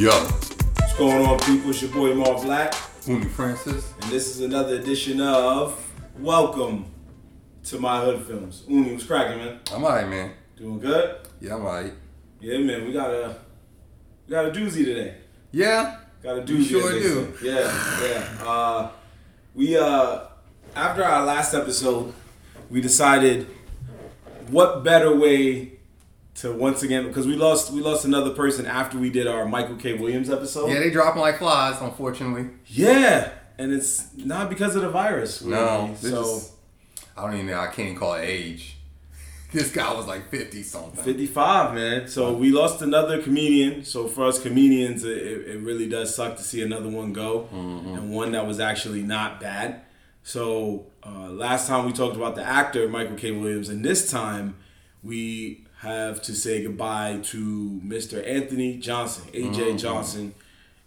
Yo, What's going on, people? It's your boy Marv Black, Uni Francis. and this is another edition of Welcome to My Hood Films. Uni, what's cracking, man? I'm alright, man. Doing good? Yeah, I'm alright. Yeah, man. We got a we got a doozy today. Yeah, Got a We doozy. sure do. Yeah, yeah. Uh, we uh, after our last episode, we decided what better way to once again because we lost we lost another person after we did our Michael K. Williams episode. yeah, they dropping like flies, unfortunately. Yeah, and it's not because of the virus. No, really. this so is- I don't even know. I can't even call it age. This guy was like fifty something. 55, man. So we lost another comedian. So for us comedians, it, it really does suck to see another one go, and one that was actually not bad. So uh, last time we talked about the actor Michael K. Williams, and this time we have to say goodbye to Mr. Anthony Johnson, AJ Johnson.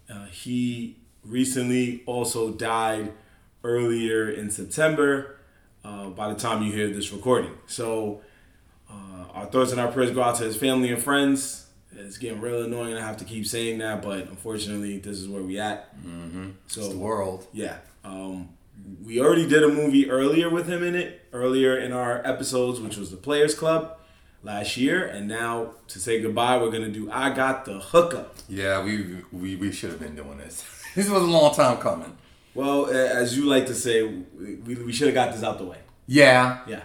Uh, he recently also died earlier in September. Uh, by the time you hear this recording, so uh, our thoughts and our prayers go out to his family and friends. It's getting real annoying. I have to keep saying that, but unfortunately, this is where we at. Mm-hmm. It's the So world. yeah, um, we already did a movie earlier with him in it, earlier in our episodes, which was the Players Club last year, and now to say goodbye, we're gonna do I Got the Hookup. Yeah, we we, we should have been doing this. This was a long time coming. Well, as you like to say, we, we should have got this out the way. Yeah, Yeah.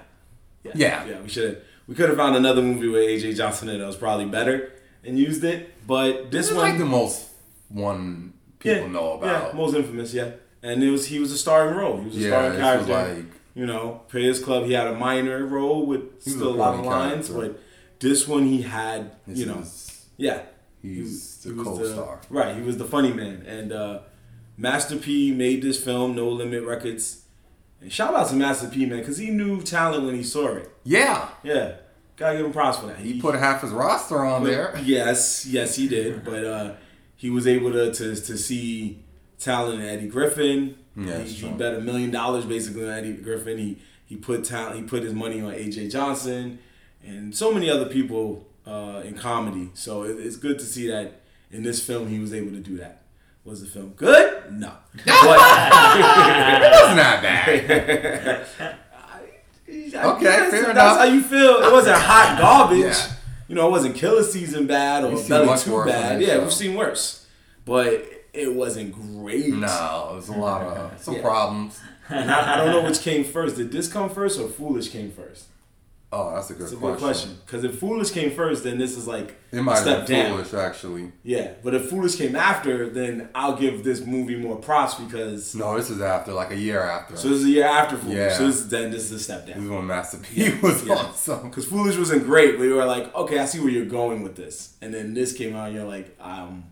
Yeah. Yeah. Yeah. We should have. We could have found another movie with AJ Johnson in it that was probably better and used it. But this this is one, like the most one people yeah, know about. Yeah, most infamous. Yeah. And it was he was a starring role. He was a Yeah, starring character. was like you know, Players Club. He had a minor role with He still a lot of lines, character. but this one he had. this you know, is- yeah. he's the was co-star. right, he was the funny man. And uh, Master P made this film, No Limit Records. And shout out to Master P, man, because he knew talent when he saw it. Yeah, Yeah, gotta give him props for that. he put half his roster on there. Yes, yes, he did. But uh, he was able to, to to see talent in Eddie Griffin. Yeah, he, he bet a million dollars basically on Eddie Griffin. He he put talent. He put his money on AJ Johnson and so many other people uh, in comedy. So it, it's good to see that in this film he was able to do that. Was the film good? No. But- It wasn't that bad. Okay, fair that's enough. how you feel. It wasn't hot garbage. Yeah. You know, it wasn't Killa Season bad or belly too bad. Yeah, show. we've seen worse, but it wasn't great. No, it was a lot of some Yeah. problems. And I, I don't know which came first. Did this come first or Foolish came first? Oh, that's a good It's a question. good question. Because if Foolish came first, then this is like It might step have been down. foolish, actually. Yeah, but if Foolish came after, then I'll give this movie more props because No, this is after, like a year after. so this is a year after Foolish. Yeah. So this, then this is a step this down. is when Master P was Yeah. awesome. Because Foolish wasn't great, but you were like, okay, I see where you're going with this. And then this came out, and you're like, um,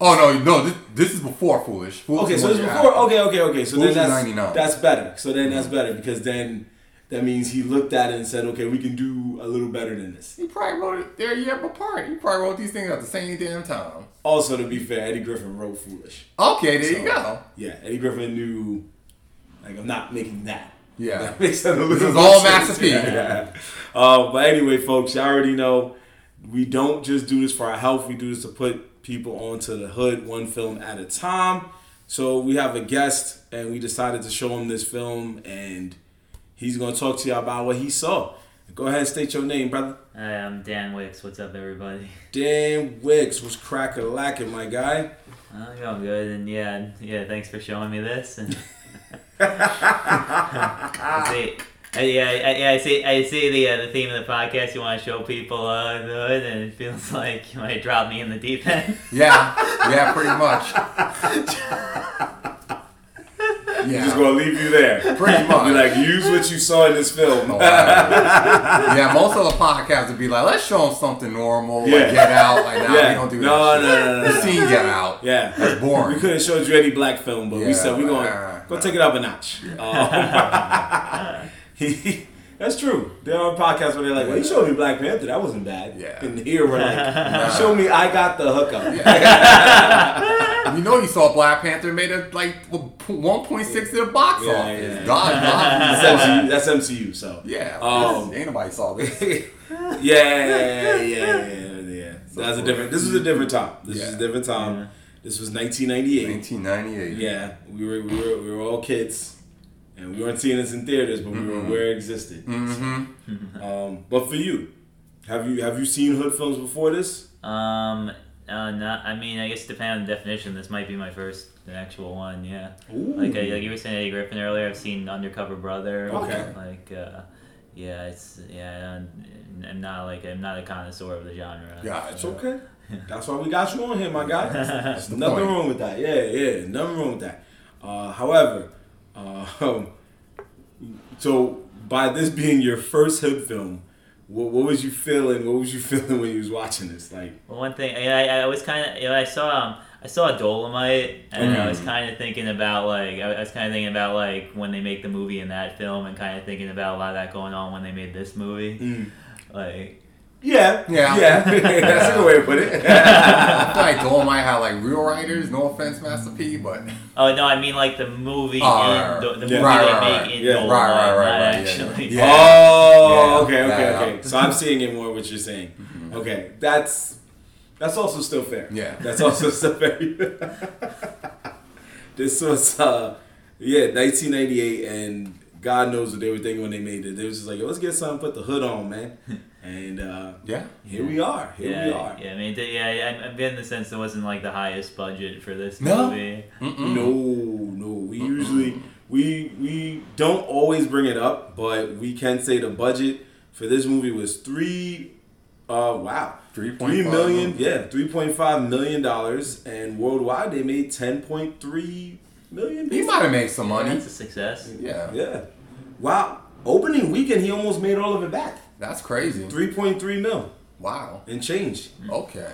Oh no, no, this, this is before Foolish. Foolish okay, so it's before. after. Okay, okay, okay. So Foolish then that's 99. that's better. So then that's better because then that means he looked at it and said, okay, we can do a little better than this. He probably wrote it. They're a year apart. He probably wrote these things at the same damn time. Also, to be fair, Eddie Griffin wrote Foolish. Okay, there So, you go. Yeah, Eddie Griffin knew, like, I'm not making that. Yeah. That makes little This is all sense. Master P. Yeah. Uh, but anyway, folks, you already know we don't just do this for our health. We do this to put people onto the hood one film at a time. So we have a guest, and we decided to show him this film, and he's going to talk to you about what he saw. Go ahead and state your name, brother. Hi, I'm Dan Wicks. What's up, everybody? Dan Wicks was cracker lacking, my guy. I'm going good, and yeah, yeah. Thanks for showing me this. And I, yeah, I, yeah, I see. I see the uh, the theme of the podcast. You want to show people uh, the hood, and it feels like you might drop me in the deep end. Yeah, yeah, pretty much. He's just going to leave you there. pretty much. Be much. like, use what you saw in this film. Oh, wow. yeah, most of the podcasts would be like, let's show them something normal, Yeah. like Get Out. Like, nah, Yeah. we don't do No, that. no, no, no, The no. scene Get Out. Yeah, That's boring. We couldn't show you any black film, but we said we're going uh, to take it up a notch. Um, he, that's true. There are podcasts where they're like, "Well, you showed me Black Panther. That wasn't bad." Yeah. And here we're like, "Show me I got the hookup." You know, you saw Black Panther made it like 1.6 in the box Yeah, office. yeah. God, That's MCU. That's MCU. So Yeah, Um, ain't nobody saw this. yeah, yeah, yeah, yeah, yeah. That's a different. This was a different time. This Yeah. was a different time. Yeah. This was 1998. 1998. Yeah, we were we were we were all kids, and we weren't seeing this in theaters, but we were Mhm. aware it existed. Mm-hmm. Um, but for you, have you have you seen hood films before this? Um, uh, not. I mean, I guess depending on the definition, this might be my first actual one. Yeah. Ooh. Like uh, like you were saying, Eddie Griffin earlier. I've seen Undercover Brother. Okay. Like, uh, yeah, it's yeah. I'm, I'm not like I'm not a connoisseur of the genre. Yeah, It's okay. That's why we got you on here, my guy. There's the nothing point. wrong with that. Yeah, yeah, nothing wrong with that. Uh, however, uh, so by this being your first hood film, what, what was you feeling? What was you feeling when you was watching this? Like, Well, one thing I, I, I was kind of you know I saw um, I saw Dolomite and I Mhm. was kind of thinking about like I I was kind of thinking about like when they make the movie in that film and kind of thinking about a lot of that going on when they made this movie. Like yeah, Yeah. yeah. That's a good way to put it. I feel like Dolomite had like real writers. No offense, Master P, but oh no, I mean like the movie Oh, in, the, the yeah. movie Right, they right, make right. in Yeah. Dolomite, Right, right, right, not right, yeah, actually. yeah. Oh, Yeah. okay, okay, okay. So I'm seeing it more what you're saying. Okay, that's that's also still fair. Yeah. that's also still fair. this was uh, yeah, 1998, and God knows what they were thinking when they made it. They was just like, Yo, let's get something, put the hood on, man. And uh, yeah. here we are. Here yeah, we are. yeah, I mean, th- yeah, I- I'm getting the sense it wasn't like the highest budget for this No. movie. Mm-mm. No, no. We usually we we don't always bring it up, but we can say the budget for this movie was three. Uh, wow, Three point three five million. million. Yeah, three point five million dollars, and worldwide they made ten point three million. He might have made some money. That's a success. Yeah. Yeah. Wow. Opening weekend, he almost made all of it back. That's crazy. Three point three mil Wow. and change. Okay.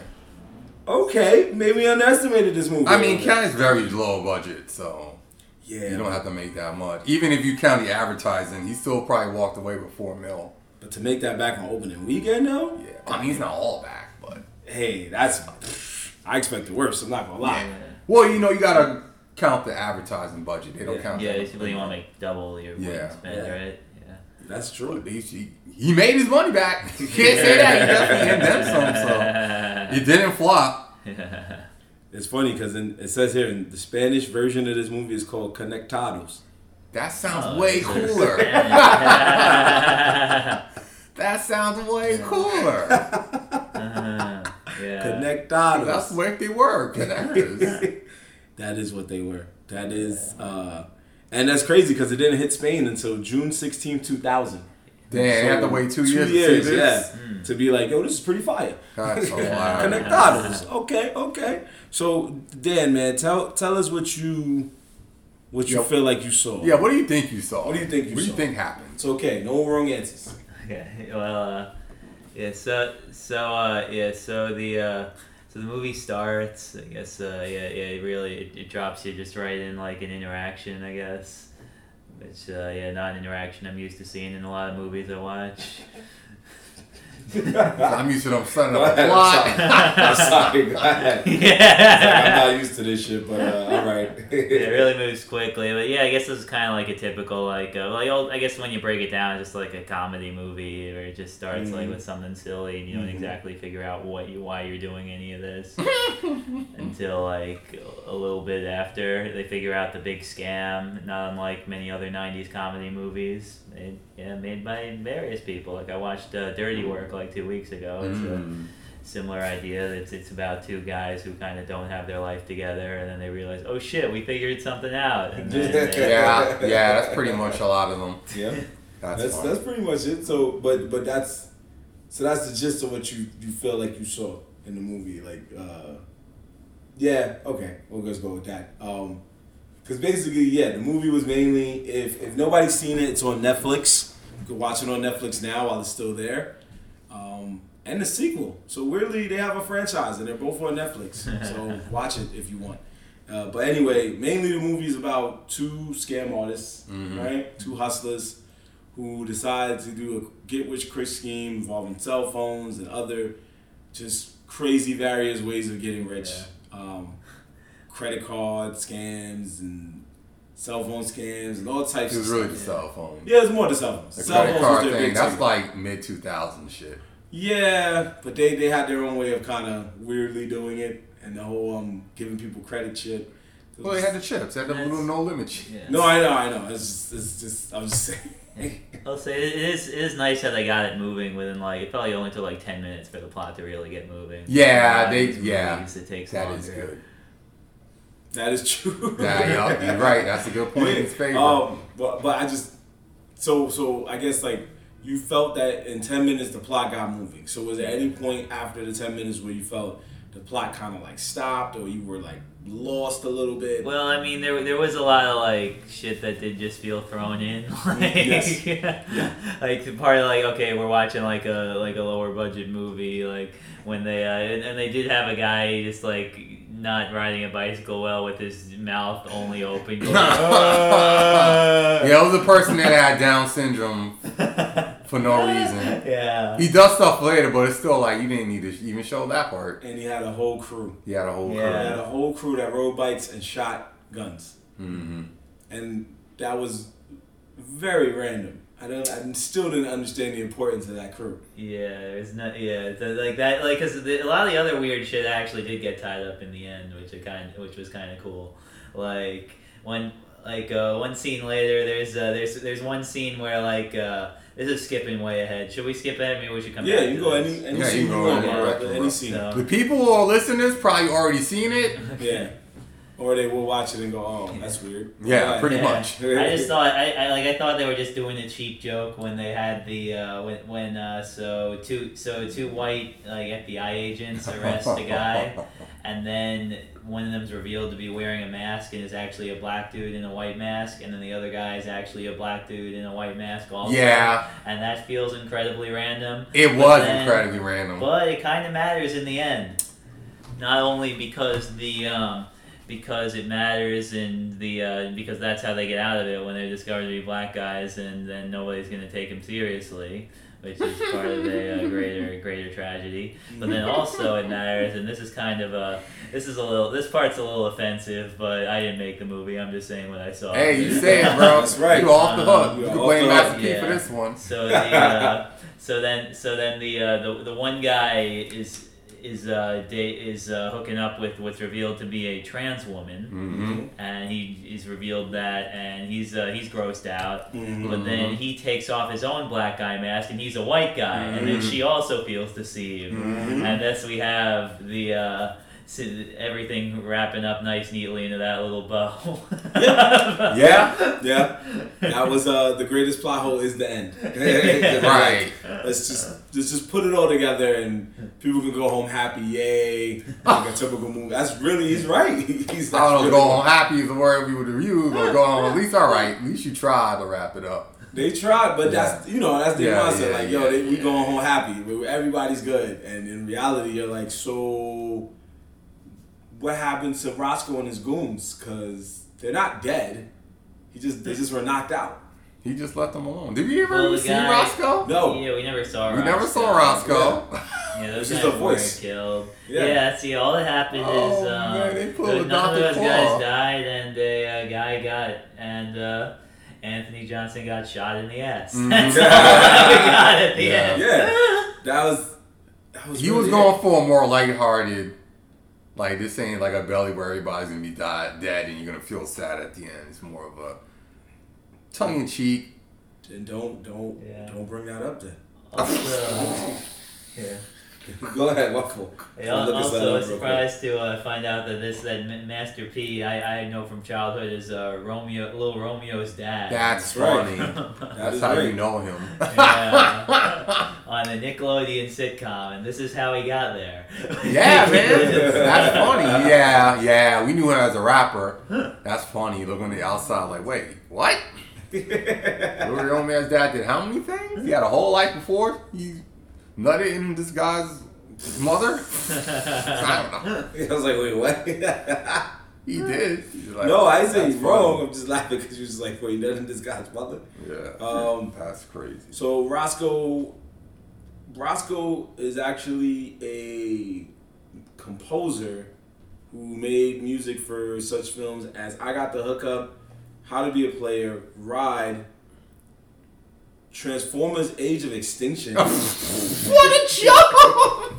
Okay, maybe we underestimated this movie. I mean, little. Ken is very low budget, so yeah, you don't have to make that much. Even if you count the advertising, he still probably walked away with four mil. but to make that back on opening weekend, though. Yeah. I mean, he's not all back, but hey, that's I expect the worst. I'm not gonna lie. Yeah. well, you know, you gotta count the advertising budget. They don't Yeah. count. Yeah, the- you want to make double your Yeah. spend, Yeah. right? Yeah. That's true. least he, he made his money back. You can't say that. He definitely and then some. So it didn't flop. It's funny because it says here in the Spanish version of this movie is called Conectados. That sounds Oh, way cooler. That sounds way cooler. Uh-huh. yeah. Conectados. That's what they were, connectors. That is what they were. That is, uh, and that's crazy because it didn't hit Spain until June 16, 2000. Damn, you have to wait two, two years, years, to see this. yeah, to be like, yo, this is pretty fire. That's so loud. Conectados. Okay, okay. So Dan, man, tell tell us what you what you Yo. feel like you saw. Yeah, what do you think you saw? What do you think you What do you think happened? It's okay. No wrong answers. Okay. Well, uh, yeah. So, so, uh, yeah. So the, uh, so the movie starts. I guess, uh, yeah, yeah. It really, it, it drops you just right in like an interaction. I guess, which, uh, yeah, not an interaction I'm used to seeing in a lot of movies I watch. I'm used to them setting Go up a ahead. I'm sorry. Go ahead. yeah. I'm not used to this shit, but uh, all right. it really moves quickly, but yeah, I guess this is kind of like a typical like, uh, well, you'll- I guess when you break it down, it's just like a comedy movie where it just starts like Mhm. with something silly and you don't Mhm. exactly figure out what you why you're doing any of this until like a little bit after they figure out the big scam. Not unlike many other '90s comedy movies, made, yeah, made by various people. Like I watched uh, Dirty Work like two weeks ago. It's a Mm. similar idea. It's it's about two guys who kind of don't have their life together, and then they realize, oh shit, we figured something out. And then they, Yeah, yeah, that's pretty much a lot of them. yeah, That's, that's that's pretty much it. So, but but that's so that's the gist of what you you feel like you saw in the movie. Like, uh, yeah, okay, we'll just go with that. Um, because basically, yeah, the movie was mainly if if nobody's seen it, it's on Netflix. You can watch it on Netflix now while it's still there. Um, and the sequel. So weirdly, they have a franchise and they're both on Netflix. So watch it if you want. Uh, but anyway, mainly the movie is about two scam artists, Mhm. right? Two hustlers who decide to do a get rich quick scheme involving cell phones and other just crazy various ways of getting rich. Um, credit card scams and cell phone scams and all types It was of really the stuff. cell phone. Yeah, it's more the cell phones. The cell credit phones card was thing. That's ticket. like mid 2000 shit. Yeah, but they they had their own way of kind of weirdly doing it, and the whole um giving people credit shit. It Well, they had the chips. They had the little no limit shit. Yeah. no, I know, I know. It's just, it's just I was just saying. I'll say it is, it is nice how they got it moving within like it probably only took like ten minutes for the plot to really get moving. Yeah, they- yeah. movies, it takes That longer. is good. That is true. Yeah, yeah, you're right. That's a good point in his favor. Um, but but I just so so I guess like you felt that in ten minutes the plot got moving. So was there any point after the ten minutes where you felt the plot kind of like stopped or you were like lost a little bit? Well, I mean, there there was a lot of like shit that did just feel thrown in, like Yes. like the part of like okay, we're watching like a like a lower budget movie, like when they uh, and, and they did have a guy just like not riding a bicycle well with his mouth only open. going, yeah, it was a person that had Down syndrome for no reason. yeah. He does stuff later, but it's still like you didn't need to even show that part. and he had a whole crew. He had a whole Yeah, He had a whole crew that rode bikes and shot guns, crew. hmm and that was very random. I don't. I still didn't understand the importance of that crew. Yeah, there's not. Yeah, the, like that. Like, cause the, a lot of the other weird shit actually did get tied up in the end, which it kind, which was kind of cool. Like one, like uh, one scene later, there's uh, there's there's one scene where like uh, this is skipping way ahead. Should we skip ahead? Maybe we should come. Yeah, back you to go this. any any Yeah, scene you you go want, any bro. direction, any scene. So- The people who are listening probably already seen it. Yeah, or they will watch it and go, "Oh, that's weird." Yeah, pretty Yeah. much. I just thought I, I like I thought they were just doing a cheap joke when they had the uh, when when uh, so two so two white like FBI agents arrest a guy and then one of them's revealed to be wearing a mask and is actually a black dude in a white mask and then the other guy is actually a black dude in a white mask also Yeah, and that feels incredibly random it But was then- incredibly random. but it kind of matters in the end. Not only because the um, because it matters and the uh, because that's how they get out of it when they're discovered to be black guys and then nobody's gonna take them seriously, which is part of a uh, greater greater tragedy. But then also it matters, and this is kind of a this is a little this part's a little offensive, but I didn't make the movie. I'm just saying what I saw. Hey, you say it, bro. That's right. You off the Um, hook. you You are can off blame the Master hook. P for this one. So the uh, so then so then the uh, the the one guy is is uh, is uh, hooking up with what's revealed to be a trans woman, hmm and he is revealed that, and he's uh, he's grossed out. Mhm. But then he takes off his own black guy mask, and he's a white guy, and then Mhm. she also feels deceived, Mhm. and thus we have the. Everything wrapping up nice neatly into that little bow. Yeah. Yeah, that was uh the greatest plot hole is the end. Right. Let's just let's just put it all together and people can go home happy. Yay! Like a typical movie. That's really he's right. He's I don't know, really- go home happy is the word we would have used, or go home at least all right. At least you tried to wrap it up. They tried, but that's you know that's the Yeah, mindset. yeah, like yo, yeah, they, we yeah. going home happy. We- Everybody's good, and in reality, you're like, so what happened to Roscoe and his goons? Because they're not dead. He just they just were knocked out. He just left them alone. Did we ever Well, see guy- Roscoe? No. Yeah, we never saw. We never saw Roscoe. Roscoe. Yeah, those It's just guys a voice. were killed. Yeah. Yeah. see, all that happened Oh, is um, man, they pulled the- a none of those Claw. guys died, and a uh, guy got and uh, Anthony Johnson got shot in the ass. Mhm. That's all we got at the Yeah. end. Yeah. That was that was. he really was it. going for a more lighthearted, like this ain't like a belly where everybody's gonna be die, dead and you're gonna feel sad at the end. It's more of a tongue in cheek. Then don't don't Yeah. don't bring that up then. Also, yeah. Go ahead, waffle. Yeah, I'll look also, up I surprised to uh, find out that this that Master P I, I know from childhood is uh, Romeo, little Romeo's dad. That's That's funny. That's how you know him. Yeah. on a Nickelodeon sitcom, and this is how he got there. Yeah, man. That's funny. Yeah, yeah. We knew him as a rapper. That's funny. You look on the outside like, wait, what? Little Romeo's dad did how many things? He had a whole life before he nutted in this guy's mother? I don't know. I was like, wait, what? He did. Like, no, I say "That's he's wrong. funny." I'm just laughing because you're just like, wait, nothing this guy's mother. Yeah. Um, That's crazy. So Roscoe, Roscoe is actually a composer who made music for such films as I Got the Hookup, How to Be a Player, Ride, Transformers: Age of Extinction. what a jump!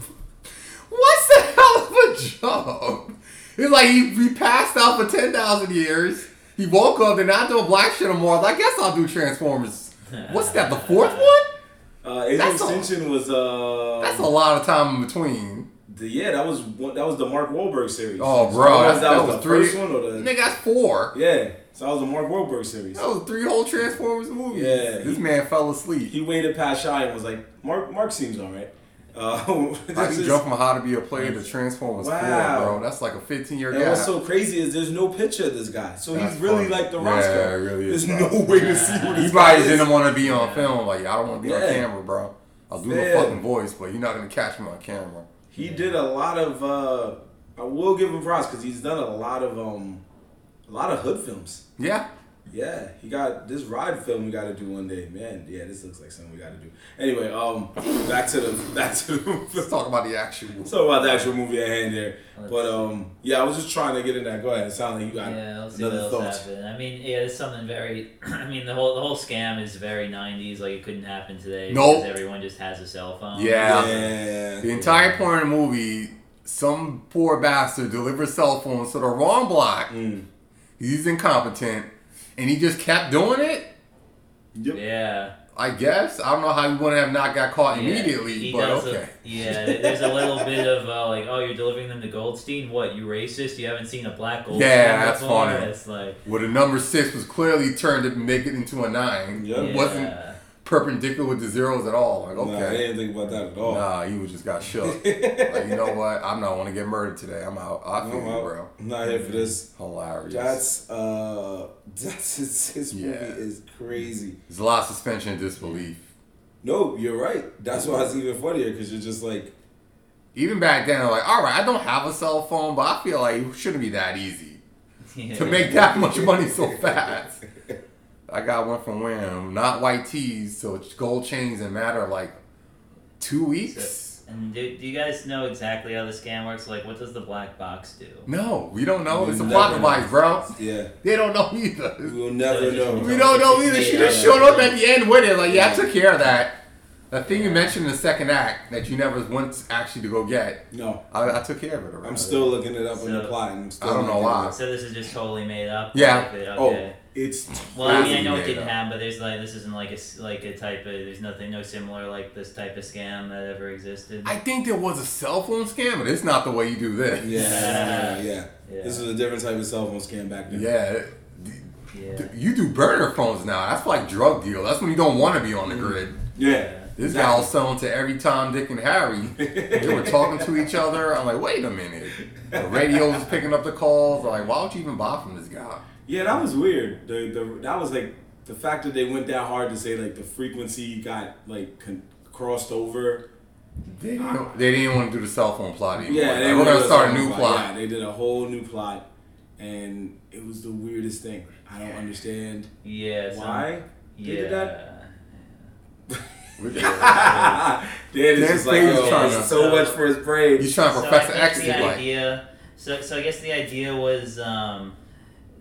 What's the hell of a jump? It's like he, he passed out for ten thousand years. He woke up, they're not doing black shit anymore. I guess I'll do Transformers. What's that? The fourth one? Uh, Age of That's a- Extinction was uh. That's a lot of time in between. the, yeah, that was one, that was the Mark Wahlberg series. Oh, bro, that was, that- that that was the three- first one or the Nigga, that's four. yeah. So that was a Mark Wahlberg series. That was three whole Transformers movies. Yeah. This man fell asleep. He waited past Shia and was like, Mark Mark seems alright. Uh, I can jump from how to be a player to Transformers Wow. 4, bro. That's like a 15 year And what's so crazy is there's no picture of this guy. So That's he's really funny. like the Yeah, Roscoe. it really is, There's no way to see what He this probably guy didn't want to be on film. Like, I don't want to be on Yeah. camera, bro. I'll do Yeah. the fucking voice, but you're not going to catch me on camera. He did a lot of. uh I will give him props because he's done a lot of um, a lot of hood films. Yeah. Yeah, he got this ride film we got to do one day. Man, yeah, this looks like something we got to do. Anyway, um, back to the back to Let's the. talk about the actual. Let's talk about the actual movie at hand here. But um, yeah, I was just trying to get in that. Go ahead. It sounded like you got Yeah, let's see what another thought. happened. I mean, yeah, it's something very. I mean, the whole the whole scam is very '90s. Like it couldn't happen today Nope. because everyone just has a cell phone. Yeah. Yeah. The entire point of the movie, some poor bastard delivered cell phones to the wrong block. Mm. He's incompetent. And he just kept doing it? Yep. Yeah. I guess. I don't know how he wouldn't have not got caught Yeah, immediately, he but does a- yeah, there's a little bit of uh, like, oh, you're delivering them to Goldstein. What? You racist? You haven't seen a black Goldstein Yeah, that's before? funny. It's like, Well, the number six was clearly turned to make it into a nine. Yeah. It wasn't yeah. Perpendicular with the zeros at all. Like, okay. Nah, I didn't think about that at all. Nah, you just got shook. like, you know what? I'm not want to get murdered today. I'm out. I feel I'm you, out. bro. I'm not here for this. Hilarious. That's uh, that's his, his movie Yeah. is crazy. There's a lot of suspension of disbelief. No, you're right. That's why it's even funnier because you're just like, Even back then, I'm like, all right, I don't have a cell phone, but I feel like it shouldn't be that easy yeah. to make that much money so fast. I got one from when not white tees, so gold chains in a matter of like two weeks. And do, do you guys know exactly how the scam works? Like, what does the black box do? No, we don't know. It's a We plot device, bro. yeah, They don't know either. we'll never know. We don't know either. She just showed up at the end with it. Like, yeah, I took care of that. That thing you mentioned in the second act that you never went actually to go get, No, I, I took care of it. already. I'm still looking it up in the So- plot. And I'm still I don't know why. So this is just totally made up. Yeah. Like, okay. Oh, it's Well, I mean, I know it made didn't up. happen, but there's like this isn't like a s- like a type of there's nothing no similar like this type of scam that ever existed. I think there was a cell phone scam, but it's not the way you do this. yeah, yeah, yeah. Yeah. This is a different type of cell phone scam back then. Yeah. yeah. You do burner phones now. That's like drug deal. That's when you don't want to be on the mm. grid. yeah. This guy was selling to every Tom, Dick, and Harry. They were talking to each other. I'm like, wait a minute. The radio was picking up the calls. I'm like, why would you even buy from this guy? Yeah, that was weird. The, the that was like the fact that they went that hard to say like the frequency got like con- crossed over. They didn't, they didn't want to do the cell phone plot anymore. Yeah, they we're gonna start a new plot. plot. Yeah, they did a whole new plot, and it was the weirdest thing. I don't understand Yeah. some- why they yeah. did that. We're. Dan is just like, face is yo, trying to- so much for his brain. He's trying to So Professor I X the like. idea. So so I guess the idea was um,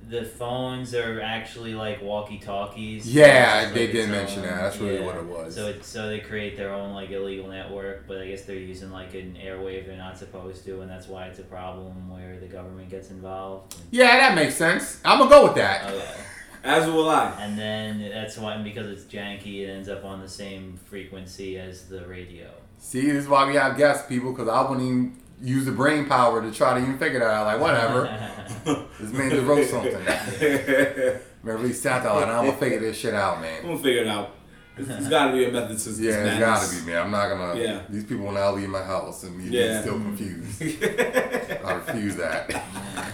the phones are actually like walkie talkies. Yeah, they did mention that. That's really what it was. So it, so they create their own like illegal network, but I guess they're using like an airwave they're not supposed to, and that's why it's a problem where the government gets involved. Yeah, that makes sense. I'm gonna go with that. Okay. As will I. And then that's why, because it's janky, it ends up on the same frequency as the radio. See, this is why we have guest people because I wouldn't even use the brain power to try to even figure that out. Like, whatever. this man just wrote something. He sat there like, I'm gonna figure this shit out, man. I'm gonna figure it out. It's, it's got to be a method to this Yeah, it's gotta be, man. I'm not gonna. Yeah. These people will now leave my house and me Yeah. still confused. I refuse that.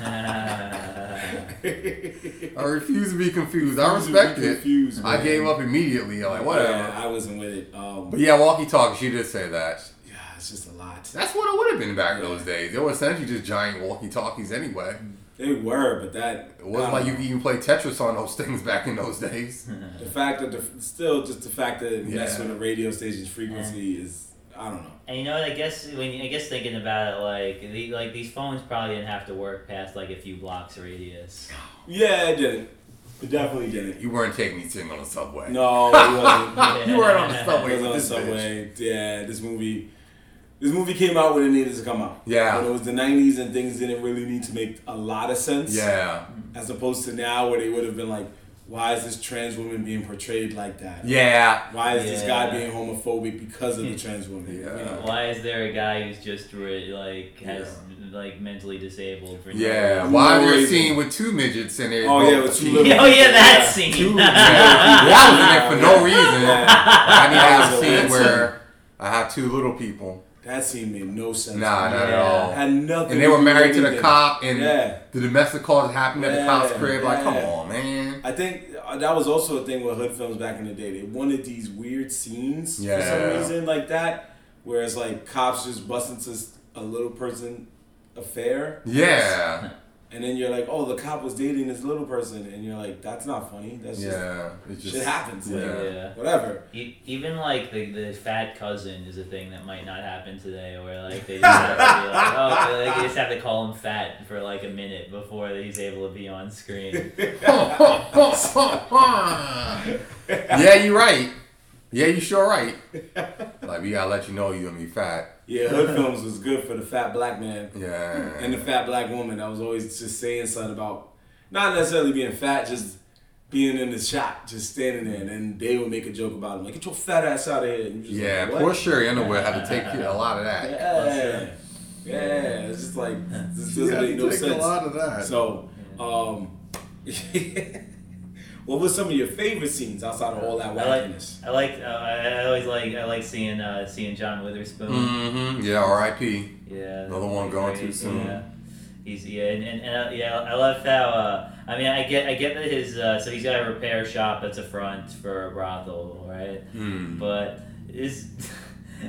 I refuse to be confused. I Refuse to be respect it. confused, I gave up immediately. I'm like, whatever. Yeah, I wasn't with it. Um, But yeah, walkie talkie. She did say that. Yeah, it's just a lot. That's what it would have been back in those days. They were essentially just giant walkie talkies anyway. They were, but that It wasn't I like you don't could even play Tetris on those things back in those days. the fact that the still just the fact that it messed Yeah. with the radio station's frequency is I don't know. And you know what? I guess when I guess thinking about it, like the, like these phones probably didn't have to work past like a few blocks radius. Yeah, it didn't. It definitely didn't. You weren't taking me sitting on the subway. No, it wasn't. You weren't on the It subway was on the this bitch. subway. Yeah, this movie. This movie came out when it needed to come out. Yeah. When it was the '90s and things didn't really need to make a lot of sense. Yeah. As opposed to now, where they would have been like, "Why is this trans woman being portrayed like that? Yeah. Why is this guy being homophobic because of the hmm. trans woman? Yeah. You know? Why is there a guy who's just like has like mentally disabled for no Yeah. reason? Why No are there a scene with two midgets in there? Oh, yeah, with two little- Oh yeah, that Yeah. scene. Two yeah. That was in there for no reason. Yeah. I need to have a That was a scene where I have two little people. That scene made no sense. Nah, not at all. Had nothing. And they were married to the anything. cop, and Yeah. the domestic calls happened at the cop's Yeah, crib. Like, come on, man. I think uh, that was also a thing with hood films back in the day. They wanted these weird scenes for some reason like that, whereas like cops just bust into a little person affair. Yeah. And then you're like, oh, the cop was dating this little person, and you're like, that's not funny. That's just Yeah. It just shit happens. Like, Yeah. Yeah. whatever. E- Even like the, the fat cousin is a thing that might not happen today, where like they just have to be like, oh, like, they just have to call him fat for like a minute before he's able to be on screen. yeah, you're right. Yeah, you sure right. Like we gotta let you know you're gonna be fat. Yeah, hood films was good for the fat black man Yeah. and the fat black woman. I was always just saying something about not necessarily being fat, just being in the shot, just standing there, and then they would make a joke about him, like "Get your fat ass out of here." And just Yeah, like, what? poor Sheryl Underwood had to take a lot of that. Yeah, yeah. It's just like this doesn't make no sense. A lot of that. So, um, what was some of your favorite scenes outside of all that I like. I like, uh, I I always like, I like seeing, uh, seeing John Witherspoon. Mm-hmm. Yeah, R.I.P. Yeah, Another one that's going too soon. Yeah, he's yeah, and, and, and uh, yeah, I love how. Uh, I mean, I get, I get that his. Uh, so he's got a repair shop that's a front for a brothel, right? Mm. But is.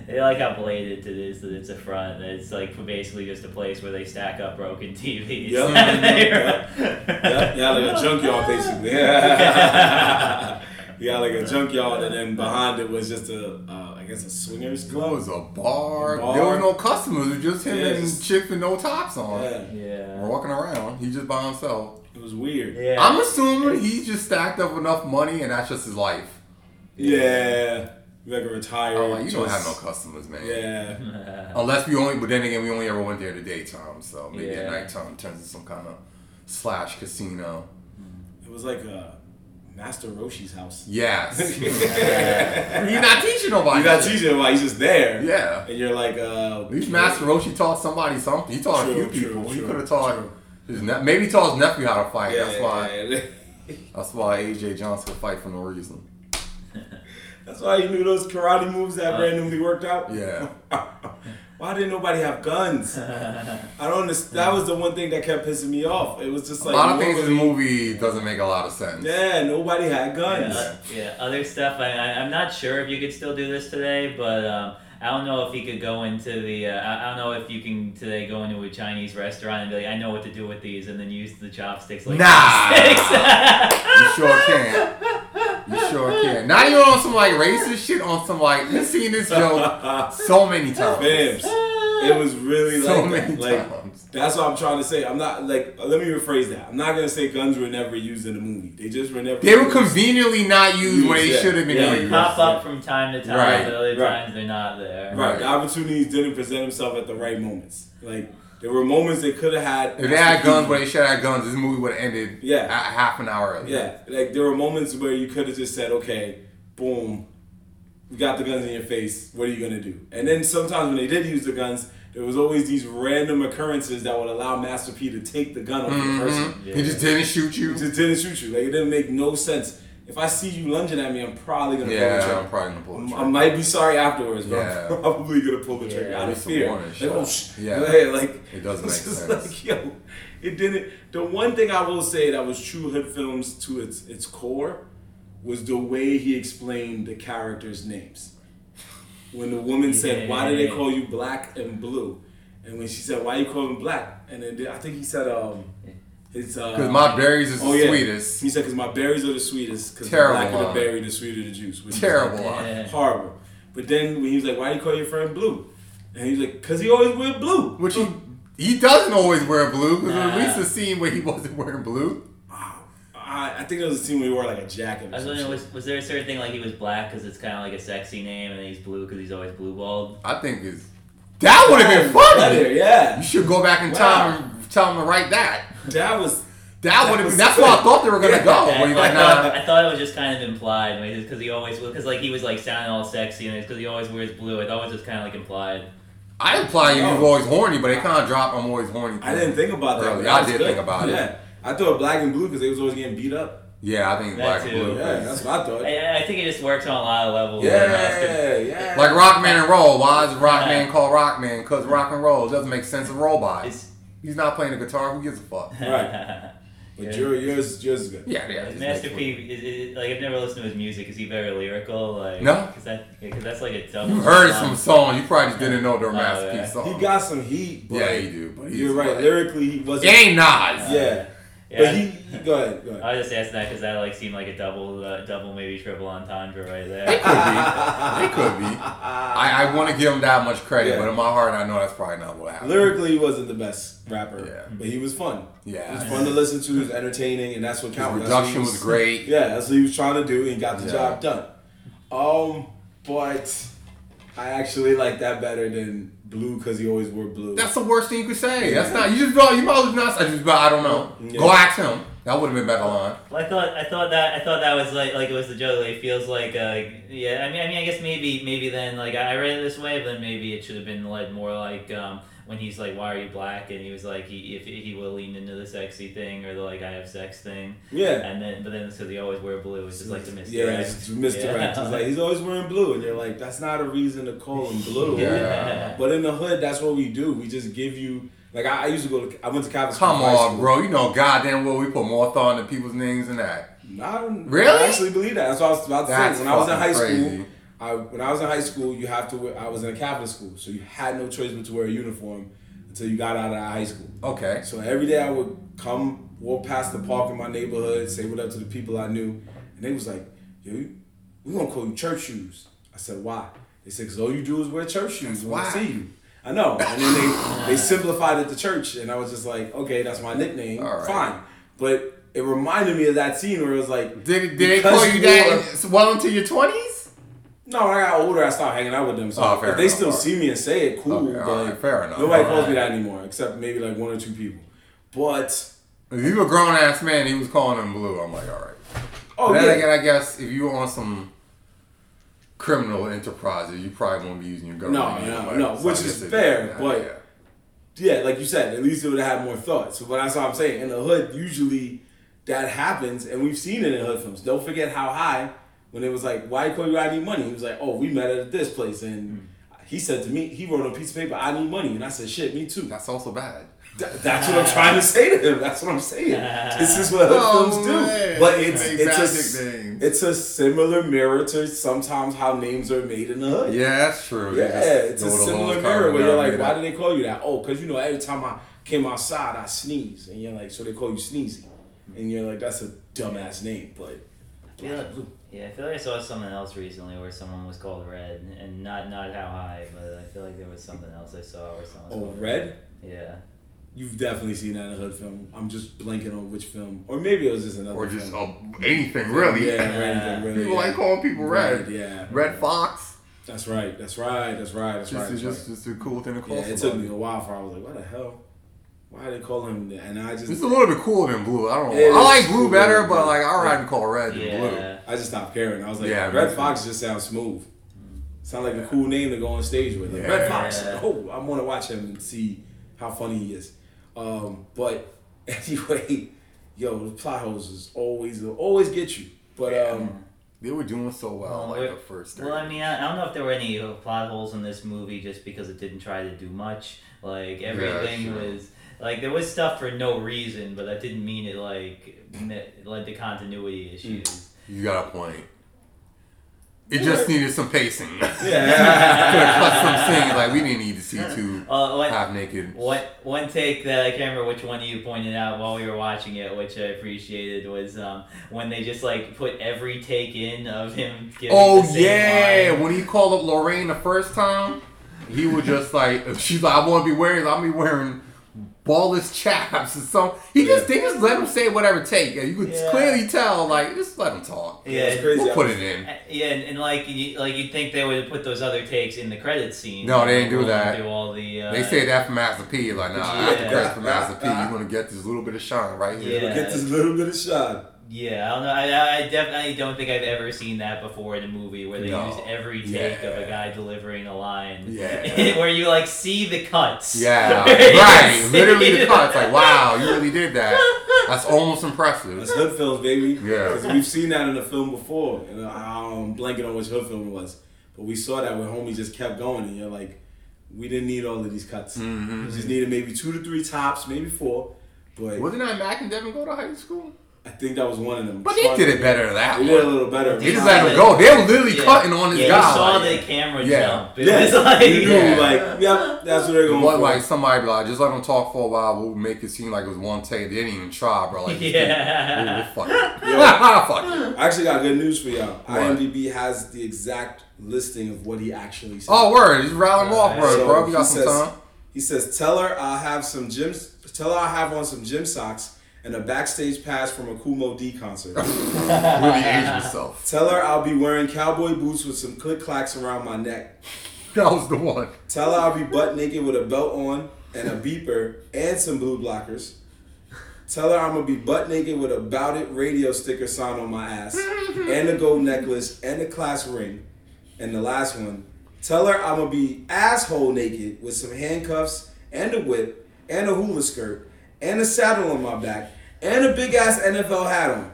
I like how blatant it is that it's a front. That it's like basically just a place where they stack up broken TVs. Yep. And they- yeah, yeah, like a junkyard basically. Yeah, yeah, like a junkyard, and then behind it was just a, uh, I guess a swingers club. It was a bar. Bar. There were no customers. It was just him Yeah, and just- chicks with no tops on. Yeah, Yeah. We're walking around. He just by himself. it was weird. Yeah. I'm assuming he just stacked up enough money and that's just his life. Yeah, like a retired. I'm like, you don't have no customers, man. Yeah, Unless we only, but then again, we only ever went there at the daytime. So maybe at Yeah. nighttime turns into some kind of slash casino. it was like a Master Roshi's house. Yes. You're not teaching nobody. You got shit. teaching while he's just there. Yeah. and you're like, uh, At least Master Roshi taught somebody something. He taught a True, few true, people. he could have taught true. his ne- maybe he taught his nephew how to fight. Yeah, that's yeah, why. yeah. That's why AJ Johnson would fight for no reason. That's why you knew those karate moves that Uh, randomly worked out. Yeah. Why didn't nobody have guns? I don't understand. That was the one thing that kept pissing me off. It was just like A like lot of things in the movie doesn't make a lot of sense. Yeah, nobody had guns. Yeah, yeah, other stuff. I, I, I'm not sure if you could still do this today, but um, I don't know if you could go into the. Uh, I, I don't know if you can today go into a Chinese restaurant and be like, I know what to do with these, and then use the chopsticks like Nah. chopsticks. You sure can. You sure can. Not even on some like racist shit, on some like you've seen this joke so many times. Babes, it was really So like many that. Like times. that's what I'm trying to say. I'm not like. Let me rephrase that. I'm not gonna say guns were never used in the movie. They just were never. They were used. conveniently not used where they should have been Yeah, Yeah, they used. pop up from time to time, Right, but other right. times they're not there. Right. The opportunities didn't present themselves at the right moments. Like there were moments they could have had. If they had guns where they should have had guns, this movie would have ended Yeah. a half an hour earlier. Yeah, like there were moments where you could have just said, "Okay, boom, you got the guns in your face. What are you gonna do?" And then sometimes when they did use the guns, there was always these random occurrences that would allow Master P to take the gun off Mhm. the person. He just didn't shoot you. It just didn't shoot you. Like it didn't make no sense. If I see you lunging at me, I'm probably gonna pull the Yeah, trigger. I'm probably gonna pull the trigger. I might be sorry afterwards, but Yeah. I'm probably gonna pull the trigger Yeah, out of it's fear. warning Like, oh, sh- Yeah. like It doesn't make just sense. Like, yo, it didn't. The one thing I will say that was true hood films to its its core was the way he explained the characters' names. When the woman said, "Why do they call you black and blue?" and when she said, "Why you call him black?" and then I think he said, "Um, it's uh, Because my berries is oh, the yeah. sweetest. He said, "Because my berries are the sweetest. Because the Terrible blacker the line. berry, the sweeter the juice." Which Terrible like. Yeah. horrible. But then when he was like, "Why do you call your friend blue?" and he's like, "Cause he always wear blue." Which he he doesn't always wear blue because Nah. at least a scene where he wasn't wearing blue. I I, I think there was a scene where he wore like a jacket. I Or was wondering, was, was there a certain thing like he was black because it's kind of like a sexy name, and he's blue because he's always blue balled? I think it's that would have been funny. Better, yeah. You should go back in Wow. time and tell him to write that. That was That would have was. That's where I thought they were gonna Yeah. go. I, Where you're I like, thought, nah. I thought it was just kind of implied because he always because like he was like sounding all sexy and because he always wears blue. I thought it was just kind of like implied. I imply you No. was oh. always horny, but they kind of drop. I'm always horny. I didn't think about that. Early. but I did good. think about it. Yeah, I thought black and blue because they was always getting beat up. Yeah, I think That black and blue. Yeah, that's what I thought. I, I think it just works on a lot of levels. Yeah, yeah. Like Rockman and Roll. Why is Rockman called Rockman? Because rock and roll it doesn't make sense of robot. It's, He's not playing the guitar. Who gives a fuck? Right. But Yeah. your, yours, yours is good. Yeah, yeah. just Master makes P, is, is, like I've never listened to his music. Is he very lyrical? Like No. Cause that, yeah, cause that's like a double. You heard song. some song. You probably just didn't know they were Oh, Master P's yeah. songs. He got some heat. But Yeah, he do, but he's you're right. like- Lyrically, he wasn't. ain't Nas. yeah. Yeah. But he, he, go ahead, go ahead. I was just asking that because that like seemed like a double, uh, double maybe triple entendre right there. It could be. It could be. I, I want to give him that much credit, Yeah. but in my heart, I know that's probably not what happened. Lyrically, he wasn't the best rapper, Yeah. but he was fun. Yeah. It was fun to listen to. He was entertaining, and that's what His counted. That's what he was great. Yeah, that's what he was trying to do, and he got the Yeah. job done. Um, but I actually like that better than blue because he always wore blue. That's the worst thing you could say. That's not. You just go. You might as well not. I just. I don't know. Yeah. Go ask him. That would have been better line. Well, I thought I thought that I thought that was like like it was the joke. Like, it feels like uh yeah. I mean I mean I guess maybe maybe then like I read it this way, but then maybe it should have been like more like um when he's like why are you black and he was like he if he will lean into the sexy thing or the like I have sex thing yeah. and then but then because he always wear blue it's just like the Yeah, misdirect. it's misdirect. Yeah. It's like he's always wearing blue, and you're like, that's not a reason to call him blue. Yeah. But in the hood, that's what we do. We just give you like I, I used to go to I went to Catholic school. Come on, school. bro. You know goddamn well we put more thought into people's names than that. I don't Really? I actually believe that. That's what I was about to That's say. When I was in high crazy. school, I when I was in high school, you have to. Wear, I was in a Catholic school, so you had no choice but to wear a uniform until you got out of high school. Okay. So every day I would come, walk past the park in my neighborhood, say what up to the people I knew, and they was like, "Yo, we gonna call you church shoes." I said, "Why?" They said, "Cause all you do is wear church shoes whack. see you." I know, and then they they simplified it to church, and I was just like, "Okay, that's my nickname, right. fine." But it reminded me of that scene where it was like, Did, did they call you you that well into your twenties? No, when I got older, I stopped hanging out with them. So Oh, if they enough, still right. see me and say it, cool. Okay, but right, fair enough. nobody All calls me that anymore, except maybe like one or two people. But If you a grown ass man, he was calling him blue. I'm like, all right. oh then yeah, again, I guess if you were on some criminal enterprises, you probably won't be using your gun. No, no, no, So which is fair, but- yeah. yeah, like you said, at least it would have had more thought. So, but that's what I'm saying. In the hood, usually that happens, and we've seen it in hood films. Don't forget how high when it was like, "Why call you? I need money." He was like, "Oh, we met at this place," and hmm. he said to me, he wrote on a piece of paper, "I need money," and I said, "Shit, me too." that's also bad. Th- that's what I'm trying to say to him. That's what I'm saying. this is what hood Oh, films do. man. But it's Make it's a names. it's a similar mirror to sometimes how names are made in the hood. Yeah, that's true. They Yeah, it's a similar mirror where you're like, why that. do they call you that? Oh, because you know every time I came outside, I sneeze, and you're like, so they call you Sneezy, and you're like, that's a dumbass name, but I feel like, yeah, I feel like I saw something else recently where someone was called Red, and not not how high, but I feel like there was something else I saw where someone. was oh, called red. Yeah. You've definitely seen that in a hood film. I'm just blanking on which film, or maybe it was just another. Or just film. oh, anything really. Yeah, or anything really. People yeah. like calling people red. Yeah, Redd Foxx. that's right. That's right. That's right. That's Just, right. That's just, right. just a cool thing to call Yeah, it took me a while for I was like, what the hell? Why they call him? that? And I just It's a little bit cooler than blue. I don't know. I like blue better, than but like I'd Yeah. rather call red than blue. Yeah. I just stopped caring. I was like, Yeah, me Red too. Fox just sounds smooth. Sound like a cool name to go on stage with. Like, Yeah. Redd Foxx. Oh, I want to watch him and see how funny he is. Um, but anyway, yo, the plot holes is always always get you. But um, They were doing so well, Well, like we're- the first Well. I mean, I, I don't know if there were any uh, plot holes in this movie just because it didn't try to do much. Like everything sure. was like there was stuff for no reason, but that didn't mean it like ne- led to continuity issues. You got a point. It just needed some pacing. Yeah, some scenes. Like we didn't need to see two Uh, what, half naked. One, one take that I can't remember which one you pointed out while we were watching it, which I appreciated, was um, when they just like put every take in of him giving Oh yeah, line. when he called up Lorraine the first time, he was just like, she's like, I want to be wearing, I'll be wearing ballless chaps and some. He just they just let him say whatever take, and you could Yeah. clearly tell like just let him talk. Yeah, it's crazy. We'll put it in. Uh, Yeah, and, and like you, like you'd think they would put those other takes in the credits scene. No, they didn't do that. Do all the. Uh, They say that for Master P. Like, nah, I have to Yeah. credit for Master P. You're gonna get this little bit of shine right here. Yeah. Get this little bit of shot. Yeah, I don't know. I, I definitely don't think I've ever seen that before in a movie where they No. used every take of a guy delivering a line. Yeah. where you like see the cuts. Yeah, right. Literally the cuts. Like, wow, you really did that. That's almost impressive. That's hood films, baby. Yeah. Because we've seen that in a film before. And I'm blanking on which hood film it was. But we saw that where homie just kept going. And you're like, we didn't need all of these cuts. Mhm. We just needed maybe two to three tops, maybe four. But Wasn't that Mac and Devin go to high school? I think that was one of them. But they did it better than that They did a one. little better. They just let him go. They were literally Yeah. cutting on his yeah, guy. you saw like, the camera Yeah. jump. It Yeah, was like, you knew, Yeah. like, yep, that's what they're going What for. like somebody be like, just let him talk for a while. We'll make it seem like it was one take. They didn't even try, bro. Like, Yeah. We'll, we'll fuck it. fuck it. I actually got good news for y'all. What? IMDb has the exact listing of what he actually said. Oh, word. Just rattle him off, bro. So bro. We got he some says- time. He says, "Tell her I'll have some gym. Tell her I'll have on some gym socks and a backstage pass from a Kool Moe Dee concert. Really aged himself. Tell her I'll be wearing cowboy boots with some click clacks around my neck. That was the one. Tell her I'll be butt naked with a belt on and a beeper and some blue blockers. Tell her I'm gonna be butt naked with a Bout It radio sticker sign on my ass and a gold necklace and a class ring. And the last one, tell her I'm gonna be asshole naked with some handcuffs and a whip and a hula skirt and a saddle on my back and a big ass NFL hat on.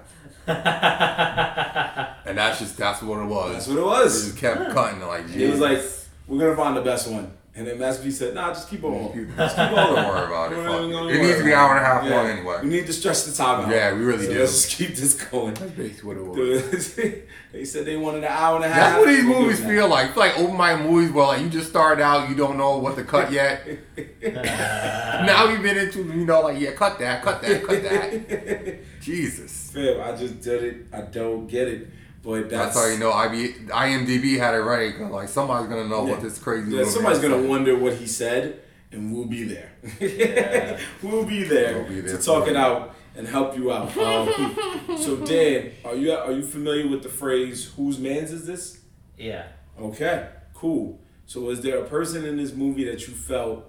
And that's just that's what it was. That's what it They was. just kept cutting like It was like, we're gonna find the best one. And then Master P said, nah, just keep on. Just keep on. Don't worry about it. Don't Fuck even- don't it. even It needs to be an hour and a half Yeah. long anyway. We need to stretch the time out. Yeah, we really so do. Let's just keep this going. That's basically what it was. they said they wanted an hour and a half. That's what these We'll movies give them feel like. Feel like open mic movies where like you just started out, you don't know what to cut yet. now you've been into, you know, like yeah, cut that, cut that, cut that. that. Jesus. Fam, I just did it. I don't get it. But That's, that's, how you know IB, IMDb had it right. 'cause, like somebody's gonna know what this crazy. Yeah, movie somebody's gonna wonder what he said, and we'll be there. Yeah. we'll be there, We'll be there to talk it out and help you out. Um, so Dan, are you are you familiar with the phrase "Whose man's is this"? yeah. Okay, cool. So was there a person in this movie that you felt